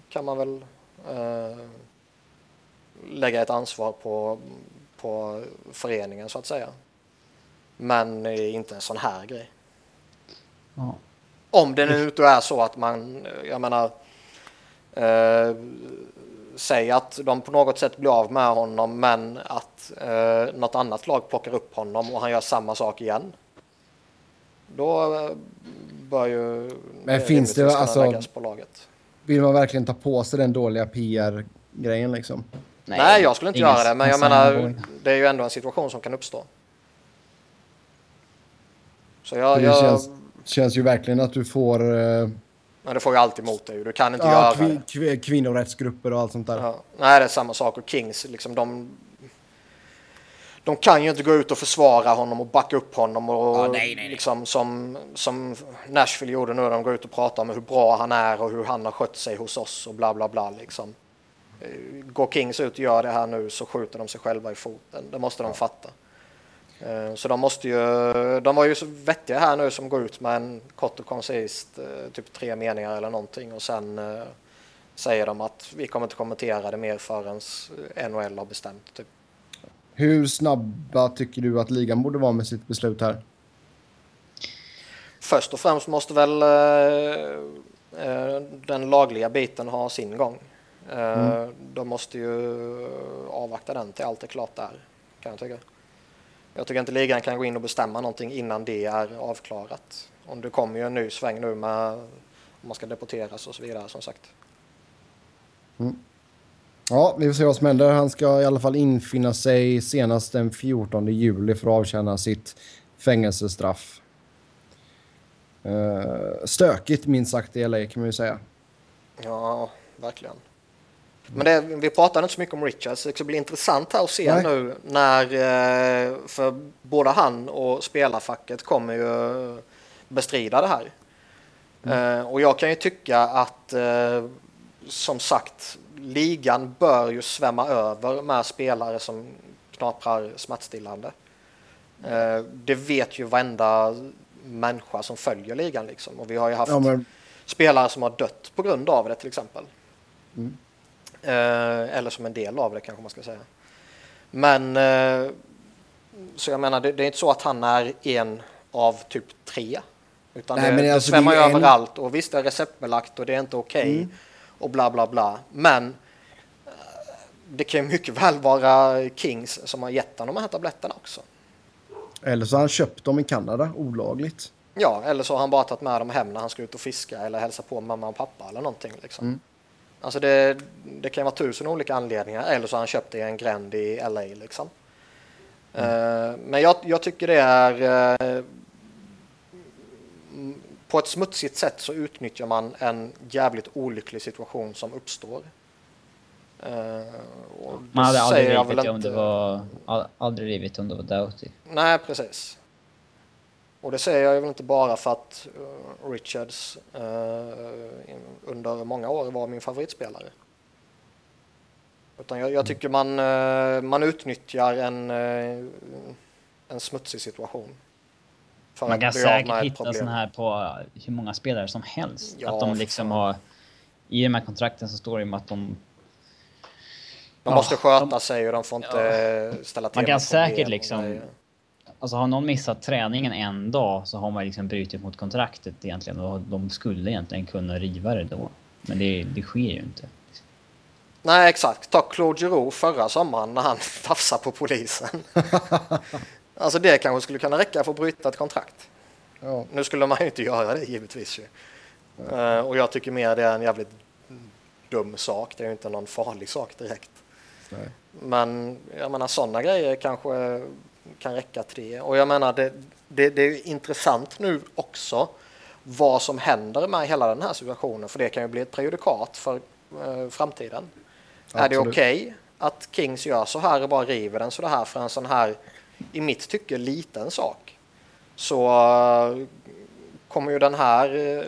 kan man väl eh, lägga ett ansvar på, på föreningen så att säga. Men inte en sån här grej. Ja. Om det nu inte är så att man, jag menar, eh, säger att de på något sätt blir av med honom men att eh, något annat lag plockar upp honom och han gör samma sak igen. Då eh, bör ju Men finns det alltså på laget. Vill man verkligen ta på sig den dåliga PR-grejen liksom? Nej, Nej, jag skulle inte göra det, men jag menar, det är ju ändå en situation som kan uppstå. Så jag... Det jag... Känns, känns ju verkligen att du får... Uh... Men det får ju alltid emot dig. Du kan inte ja, göra det. Kvinnorättsgrupper och allt sånt där. Ja. Nej, det är samma sak. Och Kings, liksom, de de kan ju inte gå ut och försvara honom och backa upp honom och ja, nej, nej, nej. Liksom, som, som Nashville gjorde nu. De går ut och pratar om hur bra han är och hur han har skött sig hos oss och bla bla bla. Liksom. Eh, går Kings ut och gör det här nu så skjuter de sig själva i foten. Det måste de fatta. Eh, så de måste ju, de var ju så vettiga här nu som går ut med en kort och koncist, eh, typ tre meningar eller någonting och sen säger de att vi kommer inte kommentera det mer förrän NHL har bestämt. Typ. Hur snabba tycker du att ligan borde vara med sitt beslut här? Först och främst måste väl den lagliga biten ha sin gång. Eh, mm. De måste ju avvakta den till allt är klart där, kan jag tycka. Jag tycker inte ligan kan gå in och bestämma någonting innan det är avklarat. Om det kommer ju en ny sväng nu med om man ska deporteras och så vidare som sagt. Mm. Ja, vi får se vad som händer. Han ska i alla fall infinna sig senast den 14 juli för att avtjäna sitt fängelsestraff. Uh, stökigt minst sagt i LA kan man ju säga. Ja, verkligen. Men det, vi pratade inte så mycket om Richards. Det ska bli intressant här att se Nej. nu när, eh, för både han och spelarfacket kommer ju bestrida det här. Mm. Uh, och jag kan ju tycka att, uh, som sagt, ligan bör ju svämma över med spelare som knaprar smärtstillande. Det vet ju varenda människa som följer ligan liksom. Och vi har ju haft ja, men... spelare som har dött på grund av det till exempel. Mm. Eh, eller som en del av det kanske man ska säga. Men eh, så jag menar, det, det, är inte så att han är en av typ tre. Utan Nej, det, det alltså svämmar ju en... överallt och visst det är receptbelagt och det är inte okej okay, mm. och bla bla bla. Men eh, det kan ju mycket väl vara Kings som har gett honom de här tabletterna också. Eller så har han köpt dem i Kanada olagligt. Ja, eller så har han bara tagit med dem hem när han ska ut och fiska eller hälsa på mamma och pappa eller någonting. Liksom. Mm. Alltså det, det kan vara tusen olika anledningar eller så har han köpt det i en gränd i LA liksom. Mm. Uh, men jag, jag, tycker det är uh, på ett smutsigt sätt så utnyttjar man en jävligt olycklig situation som uppstår. Uh, man hade aldrig rivit om det var aldrig rivit om det var Doughty. Nej, precis. Och det säger jag väl inte bara för att uh, Richards uh, under många år var min favoritspelare. Utan jag, jag tycker man, uh, man utnyttjar en, en smutsig situation. man kan säkert hitta sådana här på hur många spelare som helst. Ja, att de liksom har... I de här kontrakten så står det ju att de de måste sköta de, sig och de får inte ja. ställa till Man kan säkert liksom Alltså har någon missat träningen en dag så har man liksom brutit mot kontraktet egentligen och de skulle egentligen kunna riva det då. Men det, det sker ju inte. Nej exakt, ta Claude Giroux förra sommaren när han tafsade på polisen. alltså det kanske skulle kunna räcka för att bryta ett kontrakt. Ja. Nu skulle man ju inte göra det givetvis ju. Uh, och jag tycker mer det är en jävligt dum sak, det är ju inte någon farlig sak direkt. Nej. Men jag menar sådana grejer kanske kan räcka tre. Och jag menar, det, det, det är intressant nu också vad som händer med hela den här situationen, för det kan ju bli ett prejudikat för eh, framtiden. Absolut. Är det okej okay att Kings gör så här och bara river den så här för en sån här, i mitt tycke, liten sak, så uh, kommer ju den här uh,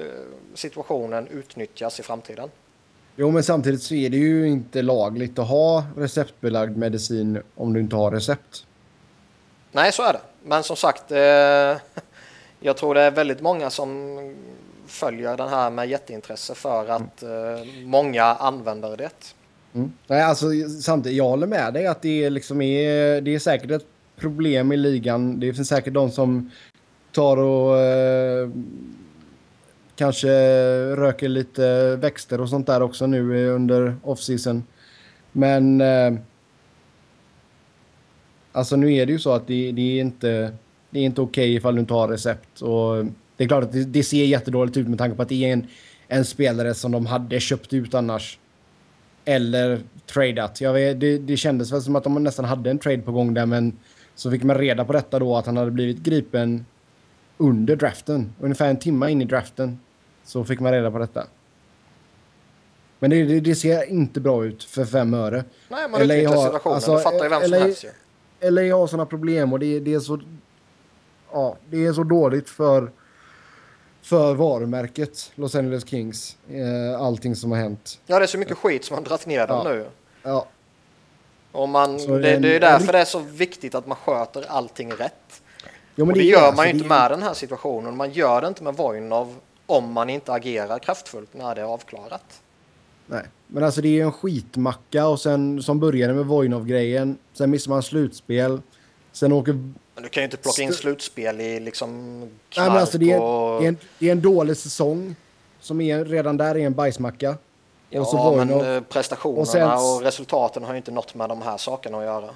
situationen utnyttjas i framtiden. Jo, men samtidigt så är det ju inte lagligt att ha receptbelagd medicin om du inte har recept. Nej, så är det. Men som sagt, eh, jag tror det är väldigt många som följer den här med jätteintresse för att eh, många använder det. Mm. Nej, alltså, samtidigt, jag håller med dig att det, liksom är, det är säkert ett problem i ligan. Det finns säkert de som tar och eh, kanske röker lite växter och sånt där också nu under off-season. Men eh, Alltså nu är det ju så att det, det är inte, det är inte okej okay ifall du inte har recept. Och det är klart att det, det, ser jättedåligt ut med tanke på att det är en, en spelare som de hade köpt ut annars. Eller tradeat. Jag vet, det, det kändes väl som att de nästan hade en trade på gång där men så fick man reda på detta då att han hade blivit gripen under draften. Ungefär en timme in i draften så fick man reda på detta. Men det, det, det ser inte bra ut för fem öre. Nej, man utnyttjar situationen. Alltså, det fattar ju vem som helst ju. LA har sådana problem och det, det, är så... Ja, det är så dåligt för, för varumärket Los Angeles Kings. Eh, allting som har hänt. Ja, det är så mycket skit som har dragit ner dem ja. nu. Ja. Och man, det, det, är därför det är så viktigt att man sköter allting rätt. Jo, och det, det gör alltså, man ju inte med den här situationen. Man gör det inte med Voinov om man inte agerar kraftfullt när det är avklarat. Nej, men alltså det är ju en skitmacka och sen som började med Voinov-grejen. Sen missar man slutspel. Sen åker... Men du kan ju inte plocka in slutspel i liksom knark Nej, men alltså det är, och... det, är en, det är en dålig säsong. Som är, redan där är en bajsmacka. Ja, och så men eh, prestationerna och, sen... och, resultaten har ju inte något med de här sakerna att göra.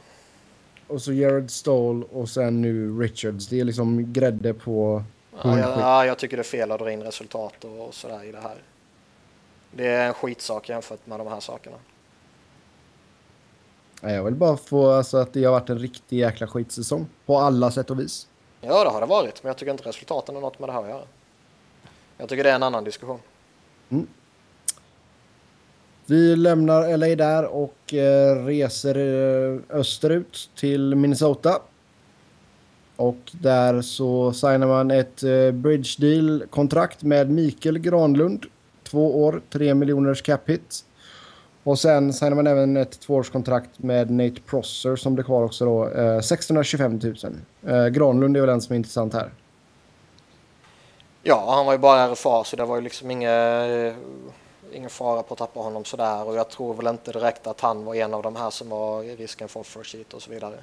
Och så Jared Stoll och sen nu Richards. Det är liksom grädde på... Ja, jag, ja, jag tycker det är fel att dra in resultat och, och sådär i det här. Det är en skitsak jämfört med de här sakerna. Jag vill bara få alltså, att det har varit en riktig jäkla skitsäsong. På alla sätt och vis. Ja, det har det varit, men jag tycker inte resultaten har något med det här att göra. Jag tycker det är en annan diskussion. Vi lämnar LA där och eh, reser eh, österut till Minnesota. Och där så signar man ett eh, bridge deal-kontrakt med Mikael Granlund. Två år, tre miljoners cap hit. Och sen signar man även ett tvåårskontrakt med Nate Prosser som blir kvar också då. Eh, 625 000. Eh, Granlund är väl den som är intressant här. Ja, han var ju bara RFA så det var ju liksom inga, ingen fara på att tappa honom sådär och jag tror väl inte direkt att han var en av de här som var i risken för first sheet och så vidare.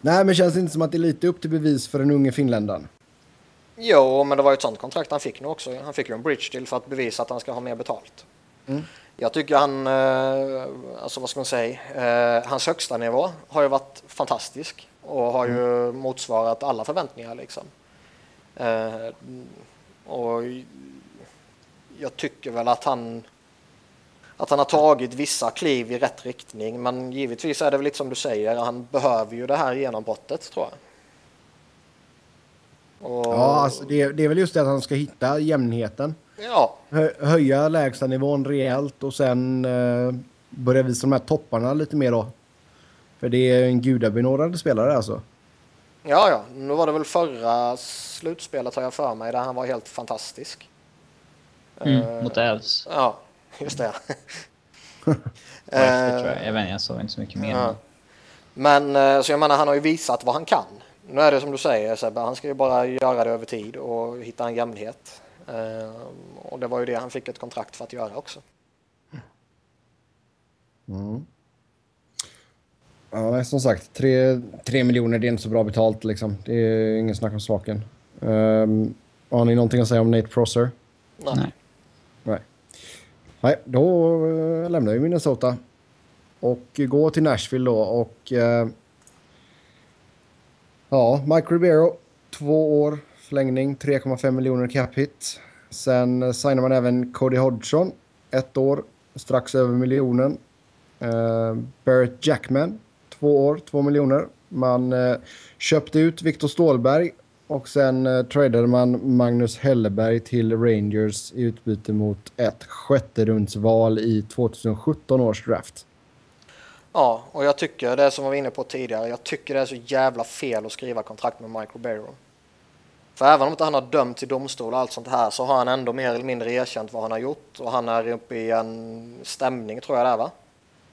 Nej, men känns det inte som att det är lite upp till bevis för den unge finländaren? Jo, men det var ju ett sånt kontrakt han fick nu också. Han fick ju en bridge deal för att bevisa att han ska ha mer betalt. Mm. Jag tycker han, eh, alltså vad ska man säga, eh, hans högsta nivå har ju varit fantastisk och har ju motsvarat alla förväntningar liksom. Eh, och jag tycker väl att han att han har tagit vissa kliv i rätt riktning men givetvis är det väl lite som du säger, han behöver ju det här genombrottet tror jag. Och, Ja, alltså det, det är väl just det att han ska hitta jämnheten. ja, Hö, höja lägstanivån rejält och sen eh, börja visa de här topparna lite mer då. För det är en gudabenådad spelare alltså. Ja, ja. Nu var det väl förra slutspelet har jag för mig där han var helt fantastisk. Mm, Eh, mot Elves. Ja, just det. Efter, tror jag. jag vet inte, jag såg inte så mycket mer. ja. Men eh, så jag menar, han har ju visat vad han kan. Nu är det som du säger Sebbe, han ska ju bara göra det över tid och hitta en jämnhet. Eh, Och det var ju det han fick ett kontrakt för att göra också. Ja, nej, som sagt, tre, tre miljoner det är inte så bra betalt liksom. Det är ingen snack om saken. Um, har ni någonting att säga om Nate Prosser? Nej. Nej. Nej. Då uh, lämnar vi Minnesota. Och går till Nashville då och... eh, ja, Mike Ribeiro. Två år förlängning, 3,5 miljoner cap hit. Sen eh, signar man även Cody Hodgson. Ett år, strax över miljonen. Uh, Barrett Jackman. Två år, två miljoner. Man uh, köpte ut Viktor Stålberg och sen uh, tradade man Magnus Helleberg till Rangers i utbyte mot ett sjätterumsval i 2017 års draft. Ja, och jag tycker det som vi var inne på tidigare. Jag tycker det är så jävla fel att skriva kontrakt med Mike Ribeiro. För även om inte han har dömt till domstol och allt sånt här så har han ändå mer eller mindre erkänt vad han har gjort och han är uppe i en stämning tror jag det är va?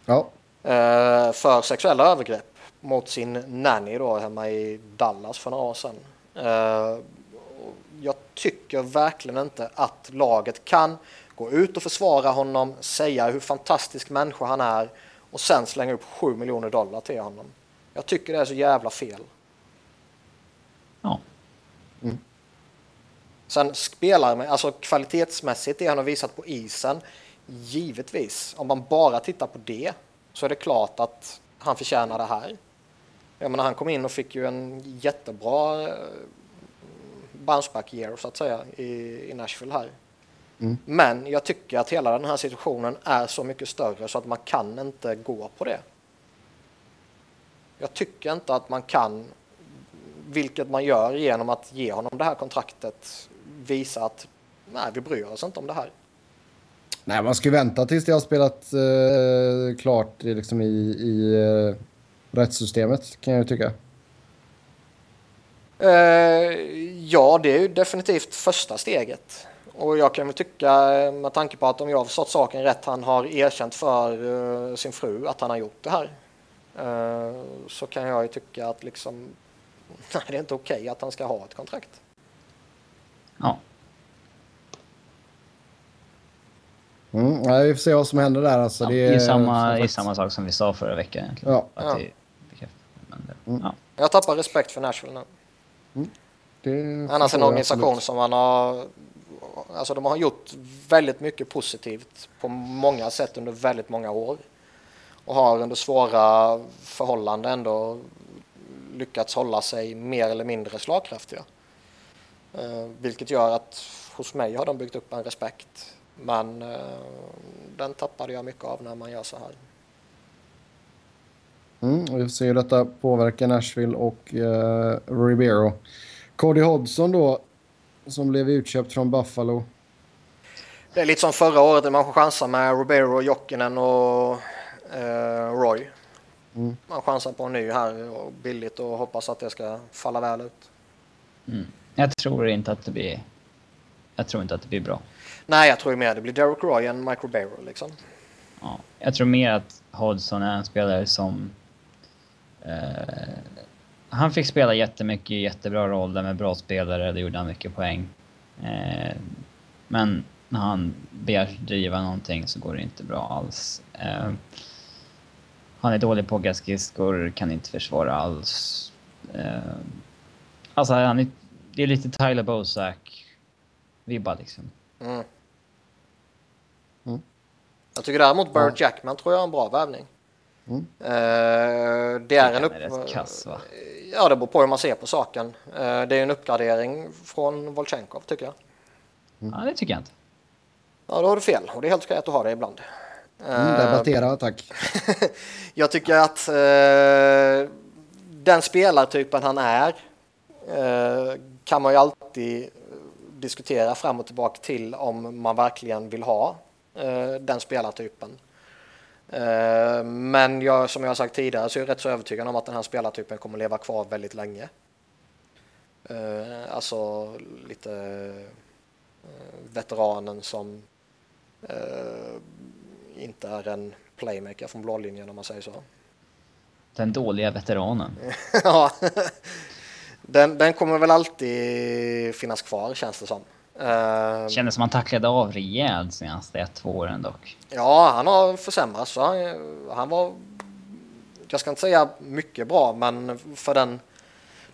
Ja, Eh, för sexuella övergrepp mot sin nanny då hemma i Dallas för några år sedan. Eh, jag tycker verkligen inte att laget kan gå ut och försvara honom, säga hur fantastisk människa han är och sen slänga upp 7 miljoner dollar till honom. Jag tycker det är så jävla fel. Ja. Sen spelar med, alltså kvalitetsmässigt det han har visat på isen, givetvis. Om man bara tittar på det så är det klart att han förtjänar det här. Jag menar, han kom in och fick ju en jättebra eh, bounce back year så att säga i, i Nashville här. Mm. Men jag tycker att hela den här situationen är så mycket större så att man kan inte gå på det. Jag tycker inte att man kan, vilket man gör genom att ge honom det här kontraktet, visa att nej, vi bryr oss inte om det här. nej man ska vänta tills det har spelat eh, klart i- liksom i, i eh, rättssystemet kan jag tycka. Eh, ja, det är ju definitivt första steget. Och jag kan väl tycka, eh, med tanke på att om jag har förstått saken rätt, han har erkänt för eh, sin fru att han har gjort det här. Eh, så kan jag ju tycka att liksom, nej, det är inte okej att han ska ha ett kontrakt. ja. Mm, nej, vi får se vad som händer där alltså. ja det det är samma, det är sagt- samma sak som vi sa förra veckan egentligen. Ja. Att Ja. det det, Mm. ja. Jag tappar respekt för Nashville nu. Det Annars en organisation absolut. som man har, alltså de har gjort väldigt mycket positivt på många sätt under väldigt många år. Och har under svåra förhållanden ändå lyckats hålla sig mer eller mindre slagkraftiga. Eh, vilket gör att hos mig har de byggt upp en respekt. Men eh, den tappade jag mycket av när man gör så här. Mm, och vi får se hur detta påverkar Nashville och eh, Ribeiro. Cody Hodgson då, som blev utköpt från Buffalo. Det är lite som förra året när man chansar med Ribeiro, Jokinen och uh, Roy. Mm. Man chansar på en ny här och billigt och hoppas att det ska falla väl ut. Mm. Jag tror inte att det blir... Jag tror inte att det blir bra. Nej, jag tror mer det blir Derek Roy än Mike Ribeiro liksom. Ja, jag tror mer att Hodgson är en spelare som... Eh, han fick spela jättemycket jättebra roller med bra spelare, det gjorde han mycket poäng. Eh, men när han begär driva någonting så går det inte bra alls. Eh, han är dålig på gaskisskor, kan inte försvara alls. Eh, alltså, han är, det är lite Tyler Bozak-vibbar liksom. Mm. Mm. Jag tycker däremot Bird Jackman tror jag är en bra värvning. Mm. Det är en upp... Är kass, va? Ja, det beror på hur man ser på saken. Uh, det är en uppgradering från Volchenkov tycker jag. Mm. Ja, det tycker jag inte. Ja, då har du fel och det är helt okej att du har det ibland. Mm, debattera, tack. jag tycker att den spelartypen han är kan man ju alltid diskutera fram och tillbaka till om man verkligen vill ha den spelartypen. Eh, men jag, som jag har sagt tidigare så är jag rätt så övertygad om att den här spelartypen kommer leva kvar väldigt länge. Eh, alltså lite eh, veteranen som inte är en playmaker från blålinjen om man säger så. Den dåliga veteranen. ja, den, den kommer väl alltid finnas kvar känns det som. Uh, Kändes som han tacklade av rejält senaste ett, två åren dock. Ja, han har försämrats. Han, han var, jag ska inte säga mycket bra, men för den,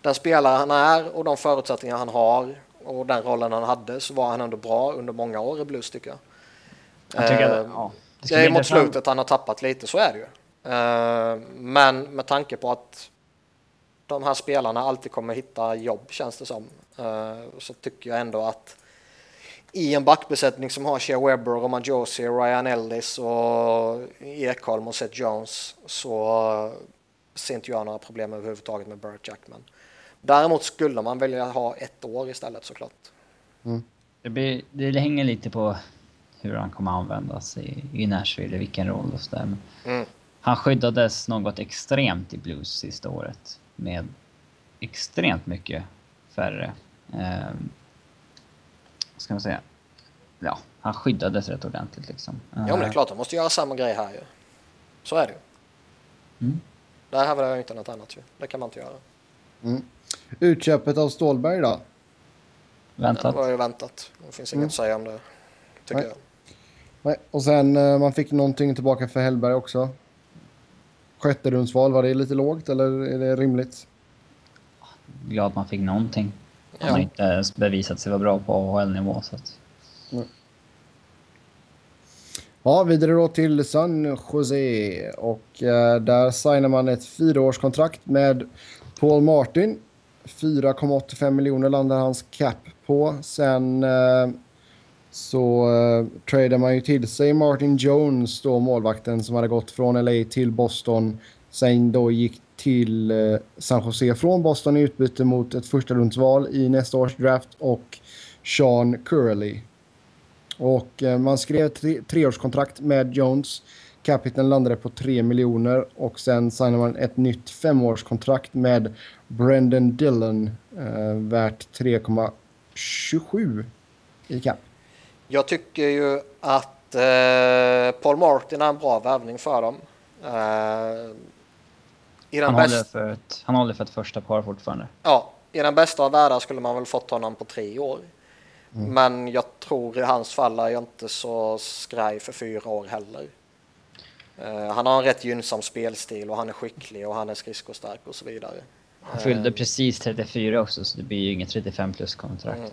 den spelare han är och de förutsättningar han har och den rollen han hade så var han ändå bra under många år i Blues tycker jag. jag tycker uh, att, ja, det, det är mot slutet han har tappat lite, så är det ju. Uh, men med tanke på att de här spelarna alltid kommer hitta jobb känns det som. Uh, så tycker jag ändå att i en backbesättning som har Shea Webber, Roman Josie, Ryan Ellis och Ekholm och Seth Jones så ser inte jag några problem överhuvudtaget med Burt Jackman. Däremot skulle man vilja ha ett år istället såklart. Mm. Det, blir, det hänger lite på hur han kommer användas i, i Nashville, vilken roll och sådär. Mm. Han skyddades något extremt i Blues sista året med extremt mycket färre eh, ska man säga, ja, han skyddades rätt ordentligt liksom. Ja, men det är klart, han måste göra samma grej här ju. Så är det ju. Mm. Där hävdar jag inte något annat ju. Det kan man inte göra. Mm. Utköpet av Stålberg då? Väntat. Ja, det var ju väntat. Det finns inget mm. att säga om det, tycker Nej. jag. Nej. Och sen eh, man fick någonting tillbaka för Hellberg också. Sjätte rundsval, var det lite lågt eller är det rimligt? Glad man fick någonting. Han ja. har inte ens bevisat sig vara bra på AHL-nivå. Så att... mm. Ja, vidare då till San Jose och eh, där signar man ett fyraårskontrakt med Paul Martin. 4,85 miljoner landar hans cap på. Sen eh, så eh, tradar man ju till sig Martin Jones, då målvakten som hade gått från LA till Boston. Sen då gick till eh, San Jose från Boston i utbyte mot ett första rundsval i nästa års draft och Sean Curley. Och eh, man skrev tre, treårskontrakt med Jones. Capiten landade på 3 miljoner och sen signade man ett nytt femårskontrakt med Brendan Dillon eh, värt 3,27 i cap. Jag tycker ju att eh, Paul Martin är en bra värvning för dem. Eh, han, bäst... håller för ett, han håller för ett första par fortfarande. Ja, i den bästa av världar skulle man väl fått honom på tre år. Mm. Men jag tror i hans fall är jag inte så skraj för fyra år heller. Uh, han har en rätt gynnsam spelstil och han är skicklig och han är skridskostark och så vidare. Han fyllde uh, precis 34 också så det blir ju inget 35 plus kontrakt. Mm.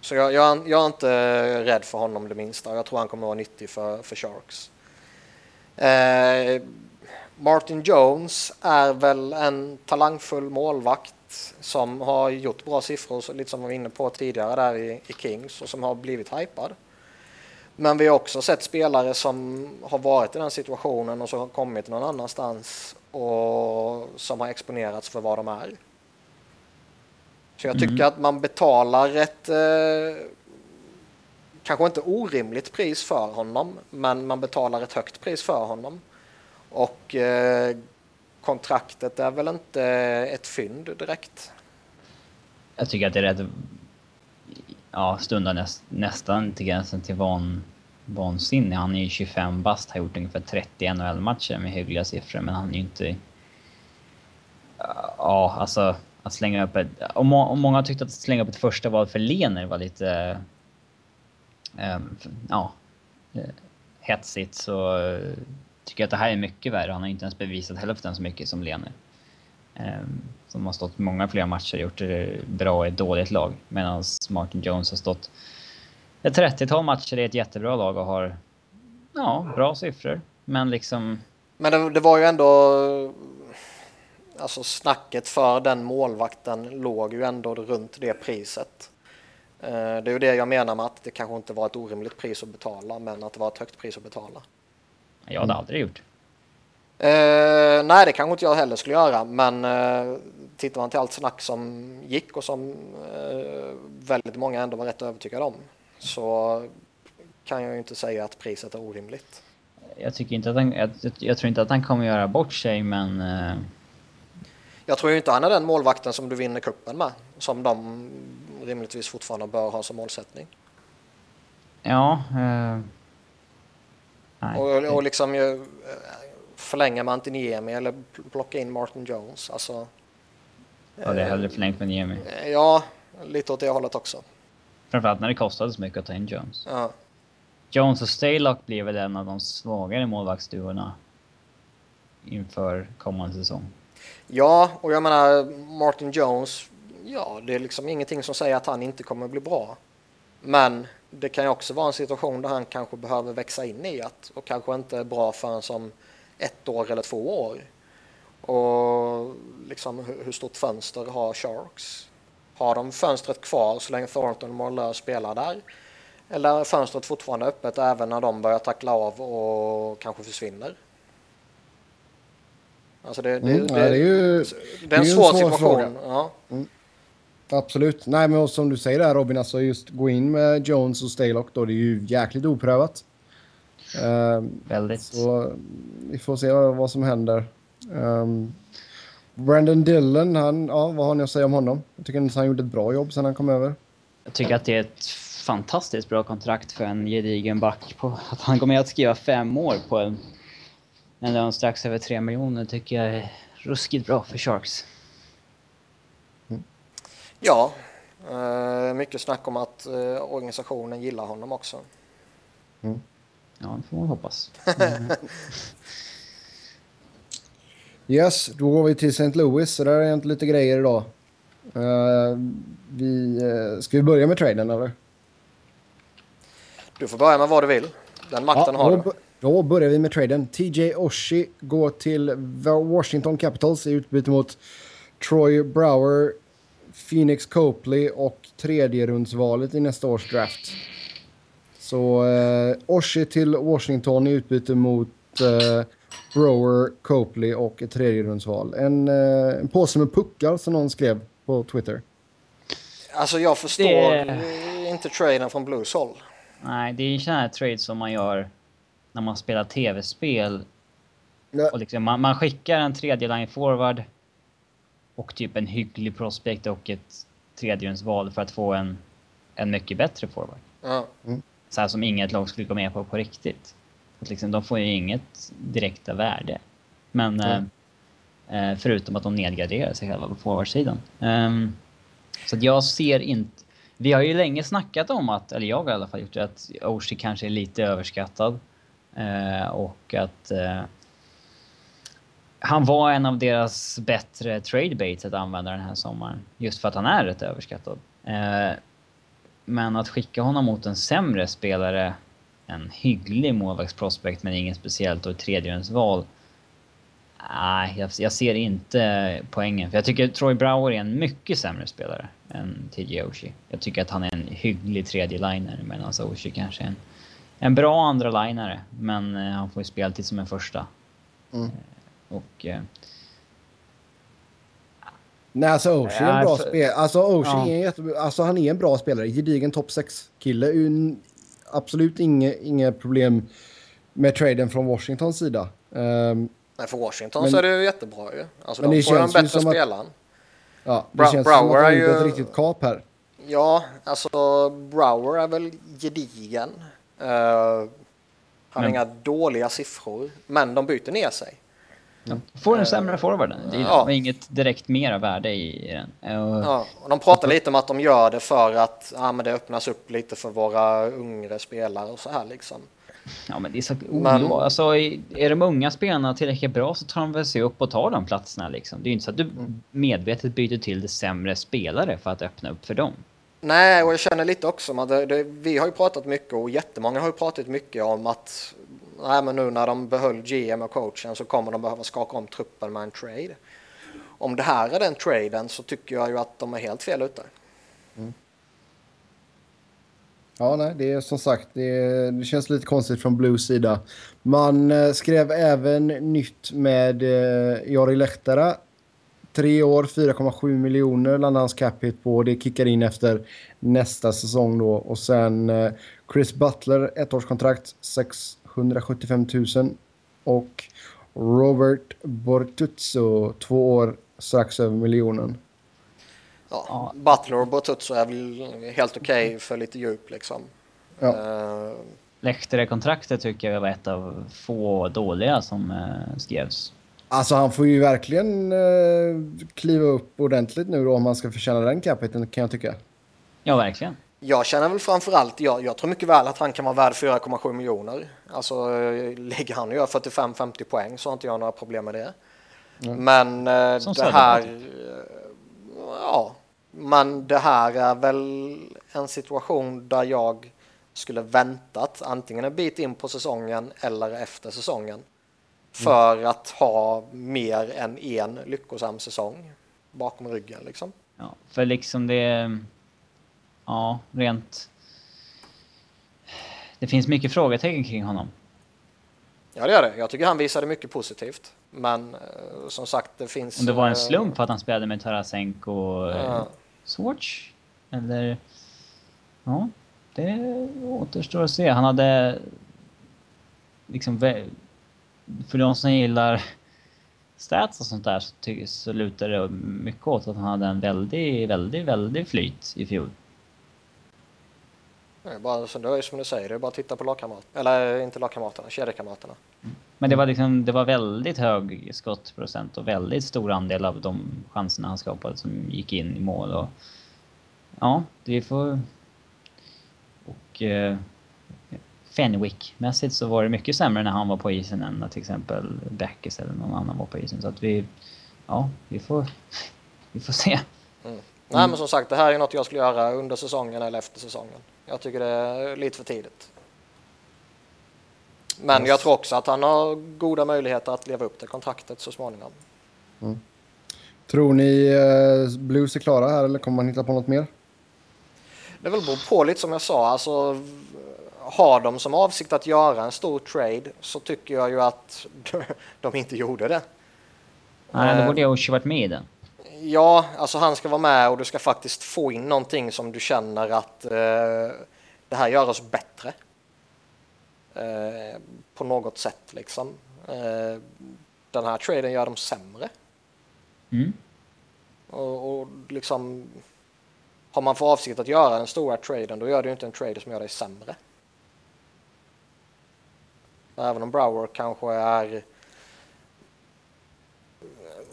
Så jag, jag, jag, är inte rädd för honom det minsta. Jag tror han kommer att vara nyttig för, för Sharks. Uh, Martin Jones är väl en talangfull målvakt som har gjort bra siffror, lite som vi var inne på tidigare där i, i Kings och som har blivit hypad. Men vi har också sett spelare som har varit i den situationen och så har kommit någon annanstans och som har exponerats för vad de är. Så jag tycker mm. att man betalar ett eh, kanske inte orimligt pris för honom, men man betalar ett högt pris för honom. Och eh, kontraktet är väl inte ett fynd direkt. Jag tycker att det är rätt... Ja, stundar näst, nästan till gränsen till van, vansinne. Han är ju 25 bast, har gjort ungefär 30 NHL-matcher med hyggliga siffror, men han är ju inte... Ja, alltså att slänga upp ett... Och, må, och många tyckte att slänga upp ett första val för Lener var lite... Um, ja, eh, hetsigt så tycker att det här är mycket värre. Han har inte ens bevisat hälften så mycket som Lene. Ehm, som har stått många fler matcher och gjort det bra i ett dåligt lag. Medan Martin Jones har stått ett 30-tal matcher i ett jättebra lag och har ja, bra siffror. Men liksom... Men det, det var ju ändå alltså snacket för den målvakten låg ju ändå runt det priset. Ehm, det är ju det jag menar med att det kanske inte var ett orimligt pris att betala, men att det var ett högt pris att betala. Jag hade aldrig gjort. Eh, nej, det kanske inte jag heller skulle göra, men eh, tittar man till allt snack som gick och som eh, väldigt många ändå var rätt övertygade om så kan jag ju inte säga att priset är orimligt. Jag tycker inte att han, jag, jag tror inte att han kommer göra bort sig, men eh, jag tror ju inte han är den målvakten som du vinner kuppen med, som de rimligtvis fortfarande bör ha som målsättning. Ja. Eh, och, och liksom ju, eh, förlänga med Antiniemi eller plocka in Martin Jones. Alltså, ja, det är hellre förlängt med Niemi. Eh, ja, lite åt det hållet också. Framförallt när det kostade så mycket att ta in Jones. Ja. Jones och Staylock blir väl en av de svagare målvaktsduorna inför kommande säsong. Ja, och jag menar Martin Jones, ja det är liksom ingenting som säger att han inte kommer bli bra. Men det kan ju också vara en situation där han kanske behöver växa in i att och kanske inte är bra förrän som ett år eller två år. Och liksom hur stort fönster har Sharks? Har de fönstret kvar så länge Thornton och Morlör spelar där? Eller är fönstret fortfarande öppet även när de börjar tackla av och kanske försvinner? Alltså det, det, mm, det, det, är ju det är en, svår, svår situation. Ja. Mm. Absolut. Nej, men som du säger där Robin, alltså just gå in med Jones och Staylock då, det är ju jäkligt oprövat. Uh, Väldigt. Så vi får se vad, som händer. Um, Brandon Dillon, han, ja, vad har ni att säga om honom? Jag tycker att han gjorde ett bra jobb sen han kom över. Jag tycker att det är ett fantastiskt bra kontrakt för en gedigen back. På, att han kommer att skriva fem år på en en lön strax över 3 miljoner tycker jag är ruskigt bra för Sharks. Ja, eh, mycket snack om att eh, organisationen gillar honom också. Mm. Ja, det får man hoppas. yes, då går vi till St. Louis. Så där är inte lite grejer idag. Uh, vi, uh, ska vi börja med traden eller? Du får börja med vad du vill. Den makten ja, har du. Då börjar vi med traden. TJ Oshie går till Washington Capitals i utbyte mot Troy Brower, Phoenix Copley och tredje rundsvalet i nästa års draft. Så eh, Oshie till Washington i utbyte mot eh, Brower, Copley och ett tredje rundsval. En, eh, en påse med puckar som någon skrev på Twitter. Alltså jag förstår det... inte traden från Blues håll. Nej, det är en sån här trade som man gör när man spelar tv-spel. Och liksom, man, man, skickar en tredje line forward och typ en hygglig prospect och ett tredjedelsval för att få en, en mycket bättre forward. Mm. Så här som inget lag skulle gå med på på riktigt. Att liksom, de får ju inget direkta värde. Men mm. eh, förutom att de nedgraderar sig själva på forwardsidan. Um, så att jag ser inte... Vi har ju länge snackat om att, eller jag har i alla fall gjort det, att Oshie kanske är lite överskattad. Eh, och att eh, han var en av deras bättre trade baits att använda den här sommaren. Just för att han är rätt överskattad. Eh, men att skicka honom mot en sämre spelare, en hygglig målvaktsprospect men ingen speciellt och ett tredjedelsval. Nej, jag, jag, ser inte poängen. För jag tycker Troy Brower är en mycket sämre spelare än TJ Oshie. Jag tycker att han är en hygglig tredje liner medan Oshie kanske är en en bra andra linare men eh, han får ju speltid som en första. Mm. Och... Eh, Nej, alltså Oshie är en bra för- spelare. Alltså Oshie Ja. är en jätte... Alltså han är en bra spelare. Gedigen topp 6-kille. Un- Absolut inga, inga problem med traden från Washingtons sida. Ehm, Nej, för Washington Men- så är det ju jättebra ju. Alltså Men de det får ju en bättre som spelare. ja, det Bra- känns som Brower att han är ju- ett riktigt kap här. Ja, alltså Brower är väl gedigen. Eh, han har Men- inga dåliga siffror, men de byter ner sig. Får en sämre forward. Det är Ja. inget direkt mera värde i, i den. Eh, Och, Ja, och de pratar lite om att de gör det för att ja, men det öppnas upp lite för våra yngre spelare och så här liksom. Ja men det är så Men-. Alltså, är de unga spelarna tillräckligt bra så tar de väl sig upp och tar de platserna liksom. Det är ju inte så att du medvetet byter till det sämre spelare för att öppna upp för dem. Nej, och jag känner lite också att det, det, vi har ju pratat mycket och jättemånga har ju pratat mycket om att nej, men nu när de behöll GM och coachen så kommer de behöva skaka om truppen med en trade. Om det här är den traden så tycker jag ju att de är helt fel ute. Mm. Ja, nej, det är som sagt, det, det känns lite konstigt från Blues sida. Man eh, skrev även nytt med eh, Jari Lehtara. Tre år, 4,7 miljoner landar hans cap hit på. Det kickar in efter nästa säsong då. Och sen eh, Chris Butler, ettårskontrakt, 675 000. Och Robert Bortuzzo, två år, strax över miljonen. Ja. Butler och Bortuzzo är väl helt okej för lite djup liksom. Ja. Eh, Lehtere-kontraktet tycker jag var ett av få dåliga som eh, skrevs. Alltså han får ju verkligen eh, kliva upp ordentligt nu då om han ska förtjäna den capiten kan jag tycka. Ja, verkligen. Jag känner väl framförallt, jag, jag tror mycket väl att han kan vara värd 4,7 miljoner. Alltså lägger han och gör 45-50 poäng så har inte jag några problem med det. Men eh, det här, eh, ja, men det här är väl en situation där jag skulle väntat antingen en bit in på säsongen eller efter säsongen. För att ha mer än en lyckosam säsong bakom ryggen liksom. Ja, för liksom det... Ja, rent... Det finns mycket frågetecken kring honom. Ja det gör det. Jag tycker han visade mycket positivt. Men eh, som sagt det finns... Om det var en eh, slump att han spelade med Tarasenko och eh, Ja. Swartz? Eller... Ja, det återstår att se. Han hade... Liksom... För de som gillar stats och sånt där så, så lutar det mycket åt att han hade en väldigt, väldigt, väldigt flyt i fjol. Är bara, så det är som du säger, det är bara att titta på lagkamraterna. Eller inte lagkamraterna, kedjekamraterna. Men det var liksom, det var väldigt hög skottprocent och väldigt stor andel av de chanserna han skapade som gick in i mål och... Ja, det får... Och... Eh, Fenwick-mässigt så var det mycket sämre när han var på isen än när till exempel Backes eller någon annan var på isen. Så att vi... Ja, vi får... Vi får se. Nej men som sagt, det här är något jag skulle göra under säsongen eller efter säsongen. Jag tycker det är lite för tidigt. Men jag tror också att han har goda möjligheter att leva upp till kontraktet så småningom. Tror ni eh, Blues är klara här eller kommer man hitta på något mer? Det väl beror på lite som jag sa, alltså har de som avsikt att göra en stor trade så tycker jag ju att de inte gjorde det. Nej, då Eh. borde jag också varit med i den. Ja, alltså han ska vara med och du ska faktiskt få in någonting som du känner att eh, det här gör oss bättre. Eh, på något sätt liksom. Eh, den här traden gör dem sämre. Mm. Och, och liksom har man för avsikt att göra den stora traden då gör du inte en trade som gör dig sämre. Även om Brower kanske är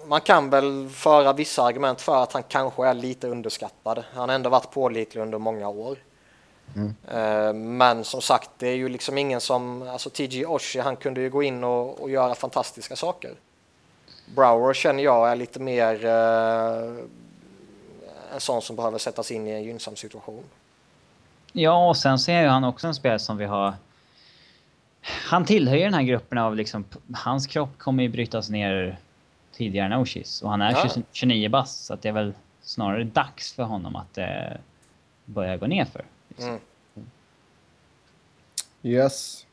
man kan väl föra vissa argument för att han kanske är lite underskattad. Han har ändå varit pålitlig under många år. Eh, Men som sagt, det är ju liksom ingen som, alltså TG Oshie, han kunde ju gå in och, och göra fantastiska saker. Brower känner jag är lite mer eh, en sån som behöver sättas in i en gynnsam situation. Ja, och sen så är ju han också en spelare som vi har... Han tillhör ju den här gruppen av liksom... Hans kropp kommer ju brytas ner tidigare än Oshis. Och han är Ja. 20 29 bast, så att det är väl snarare dags för honom att eh, börja gå ner för. Mm. Yes.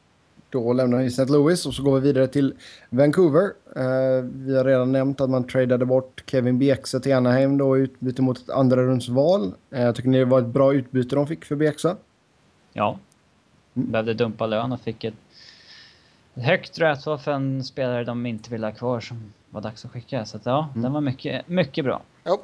Då lämnar vi St. Louis och så går vi vidare till Vancouver. Uh, vi har redan nämnt att man tradade bort Kevin Bieksa till Anaheim då i utbyte mot ett andra rundsval. Uh, tycker ni det var ett bra utbyte de fick för Bieksa? Ja. Mm. Behövde dumpa lön och fick ett högt draftval för en spelare de inte ville ha kvar som var dags att skicka. Så att, ja, mm. den var mycket, mycket bra. Ja.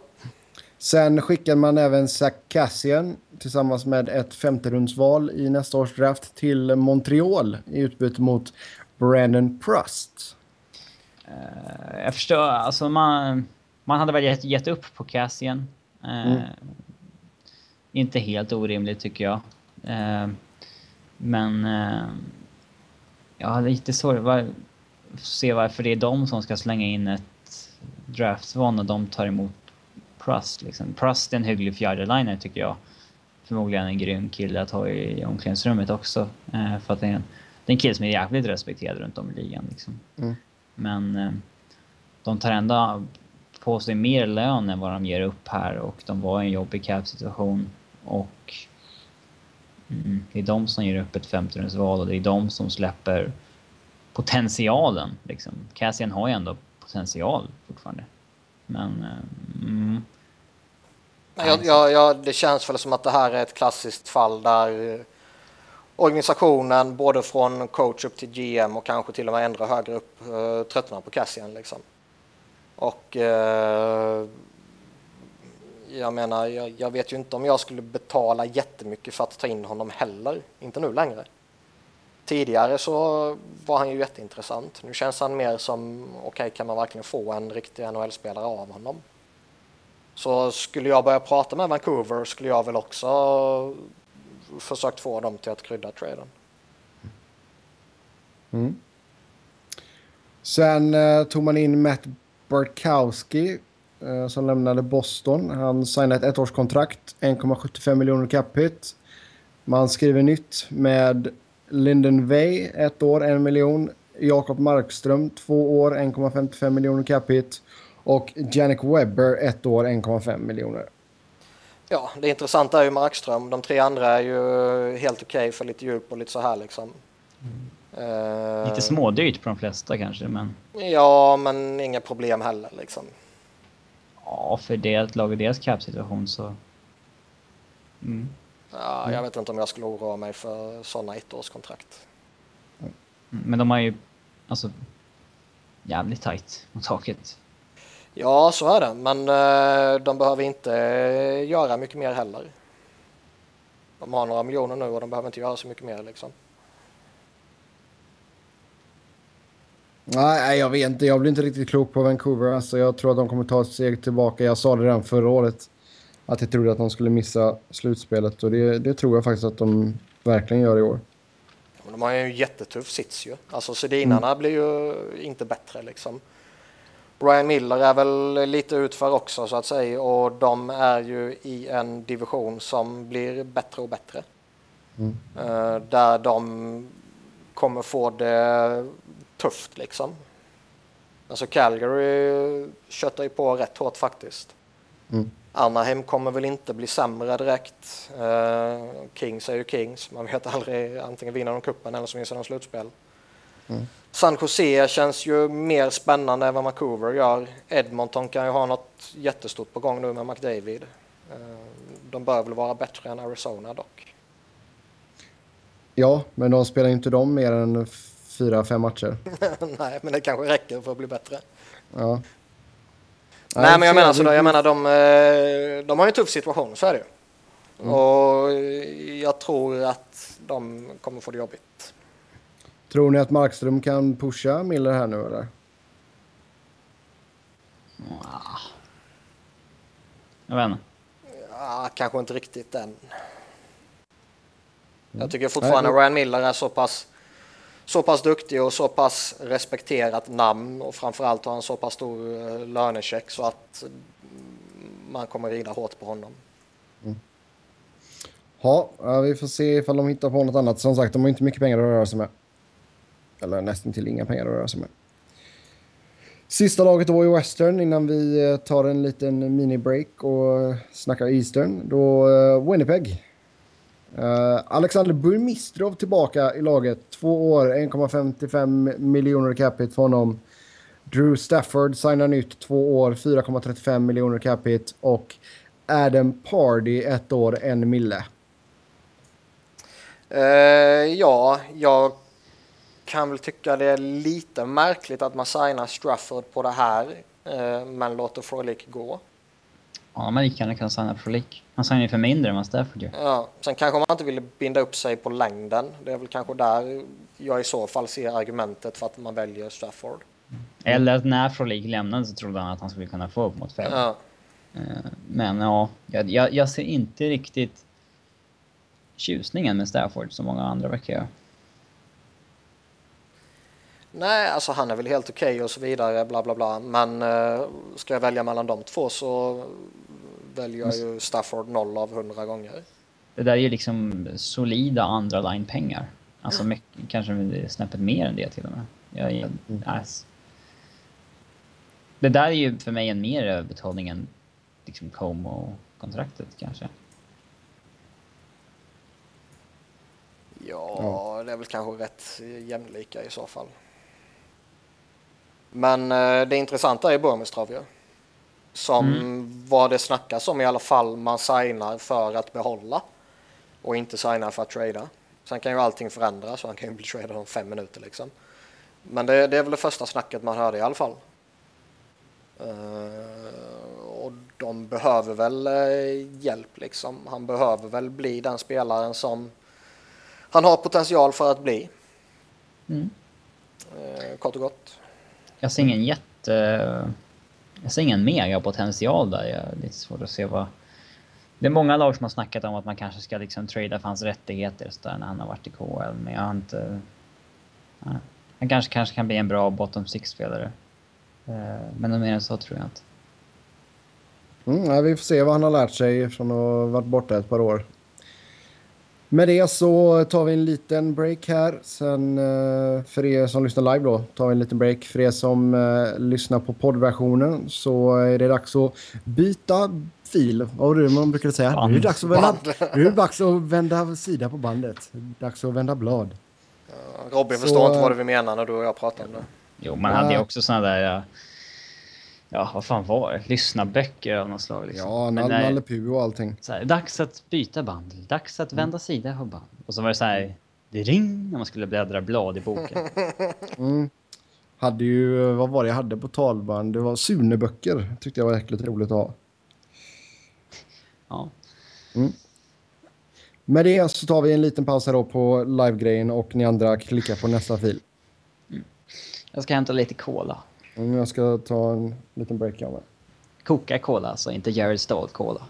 Sen skickade man även Zach Cassian tillsammans med ett femterumsval i nästa års draft till Montreal i utbyte mot Brandon Prust. Uh, jag förstår, alltså man, man hade väl gett, gett upp på Cassian. Uh, mm. Inte helt orimligt tycker jag. Uh, men har lite svårt att se varför det är de som ska slänga in ett draftval när de tar emot Prust. Liksom. Prust är en hygglig fjärdeliner tycker jag. Förmodligen en grym kille att ha i omklädningsrummet också. Eh, för att det är, en, det är en kille som är jävligt respekterad runt om i ligan. Liksom. Mm. Men eh, de tar ändå på sig mer lön än vad de ger upp här och de var i en jobbig cap-situation. Och mm, det är de som ger upp ett femterumsval och det är de som släpper potentialen. Liksom. Cassian har ju ändå potential fortfarande. Men... Eh, mm, jag, jag, jag, det känns väl som att det här är ett klassiskt fall där eh, organisationen, både från coach upp till GM och kanske till och med ändra högre upp, eh, tröttnar på Cassian. Liksom. Och eh, jag menar, jag, jag, vet ju inte om jag skulle betala jättemycket för att ta in honom heller. Inte nu längre. Tidigare så var han ju jätteintressant. Nu känns han mer som, okej, okay, kan man verkligen få en riktig NHL-spelare av honom? Så skulle jag börja prata med Vancouver skulle jag väl också försökt få dem till att krydda traden. Mm. Sen eh, tog man in Matt Bartkowski som lämnade Boston. Han signade ett ettårskontrakt, 1,75 miljoner capita. Man skriver nytt med Linden Way, ett år, en miljon. Jakob Markström, två år, 1,55 miljoner capita. Och Janik Webber, ett år, 1,5 miljoner. Ja, det intressanta är ju Markström. De tre andra är ju helt okej okay för lite djup och lite så här liksom. Mm. Uh, lite smådyrt på de flesta kanske, men... Ja, men inga problem heller liksom. Ja, för det lag i deras cap-situation så... Mm. Ja, jag vet inte om jag skulle oroa mig för sådana ettårskontrakt. Mm, men de har ju alltså jävligt tajt mot taket. Ja, så är det. Men uh, de behöver inte göra mycket mer heller. De har några miljoner nu och de behöver inte göra så mycket mer liksom. Nej, jag vet inte. Jag blir inte riktigt klok på Vancouver. Alltså, jag tror att de kommer ta ett steg tillbaka. Jag sa det redan förra året. Att jag trodde att de skulle missa slutspelet. Och det, det tror jag faktiskt att de verkligen gör i år. de har ju en jättetuff sits ju. Alltså Sedinarna mm. blir ju inte bättre liksom. Ryan Miller är väl lite utför också så att säga och de är ju i en division som blir bättre och bättre. Mm. Uh, där de kommer få det tufft liksom. Alltså Calgary köttar ju på rätt hårt faktiskt. Mm. Anaheim kommer väl inte bli sämre direkt. Uh, Kings är ju Kings, man vet aldrig, antingen vinner de kuppen eller så missar de slutspel. Mm. San Jose känns ju mer spännande än vad Vancouver gör. Edmonton kan ju ha något jättestort på gång nu med McDavid. Eh, de bör väl vara bättre än Arizona dock. Ja, men de spelar inte de mer än fyra, fem matcher. Nej, men det kanske räcker för att bli bättre. Ja. Nej, men jag menar sådär, jag menar de, eh, de har ju en tuff situation, så är det ju. Mm. Och jag tror att de kommer få det jobbigt. Tror ni att Markström kan pusha Miller här nu eller? Jag vet inte. Ja, kanske inte riktigt än. Jag tycker fortfarande Nej, Ryan Miller är så pass, så pass duktig och så pass respekterat namn och framförallt har han så pass stor eh, lönecheck så att mm, man kommer rida hårt på honom. Mm. Ja, vi får se ifall de hittar på något annat. Som sagt, de har inte mycket pengar att röra sig med. Eller nästan till inga pengar att röra sig med. Sista laget då i Western innan vi eh, tar en liten mini-break och eh, snackar Eastern. Då Winnipeg. Uh, Alexander Burmistrov tillbaka i laget. Två år, 1,55 miljoner capita för honom. Drew Stafford signar nytt två år, 4,35 miljoner capita. Och Adam Pardy ett år, en mille. Uh, ja, jag kan väl tycka det är lite märkligt att man signar Strafford på det här, uh, men låter Frolic gå. Ja, men lika gärna kan signa Frolic. Han signar ju för mindre än vad Stafford gör. Ja, sen kanske man inte ville binda upp sig på längden. Det är väl kanske där jag i så fall ser argumentet för att man väljer Stafford. Eller att när Frolic lämnade så trodde han att han skulle kunna få upp mot fem. Ja. Eh, men ja, jag, jag ser inte riktigt tjusningen med Stafford som många andra verkar göra. Nej, alltså han är väl helt okej okay och så vidare, bla bla bla. Men uh, ska jag välja mellan de två så väljer jag ju Stafford 0 av 100 gånger. Det där är ju liksom solida andra line-pengar. Alltså mycket, kanske snäppet mer än det till och med. Jag, mm. alltså. Det där är ju för mig en mer överbetalning än liksom Como-kontraktet kanske. Ja, ja, det är väl kanske rätt jämlika i så fall. Men eh, det intressanta är Burmistrov ju. Som mm. vad det snackas om i alla fall man signar för att behålla. Och inte signar för att trada. Sen kan ju allting förändras så han kan ju bli tradad om fem minuter liksom. Men det, det, är väl det första snacket man hörde i alla fall. Uh, och de behöver väl uh, hjälp liksom. Han behöver väl bli den spelaren som han har potential för att bli. Mm. Uh, kort och gott. Jag ser ingen jätte... Jag ser ingen megapotential där. Jag är lite svårt att se vad... Det är många lag som har snackat om att man kanske ska liksom trada för hans rättigheter så där när han har varit i KHL, men jag har inte... Ja. Han kanske, kanske kan bli en bra bottom six-spelare. Eh, men mer än så tror jag inte. Mm, nej, vi får se vad han har lärt sig från att ha varit borta ett par år. Med det så tar vi en liten break här. Sen eh, för er som lyssnar live då tar vi en liten break. För er som uh, lyssnar på poddversionen så är det dags att byta fil. Vad det man brukade säga? Nu är det dags att vända, nu är det dags att vända sida på bandet. Dags att vända blad. Robin så, förstår inte vad vi menar när du och jag pratar om det. Jo, man hade ju också sådana där... Ja, ja, vad fan var det? Lyssnarböcker av något slag. Liksom. Ja, Nalle Puh och allting. Så här, dags att byta band. Dags att vända mm. sida på band. Och så var det så här... Det ring när man skulle bläddra blad i boken. Mm. Hade ju... Vad var det jag hade på talband? Det var Sune-böcker. Tyckte jag var jäkligt roligt att ha. Ja. Mm. Med det så tar vi en liten paus här då på live-grejen och ni andra klickar på nästa fil. Mm. Jag ska hämta lite cola. Jag ska ta en liten break av mig. Coca-Cola, alltså inte Jared Stall-Cola.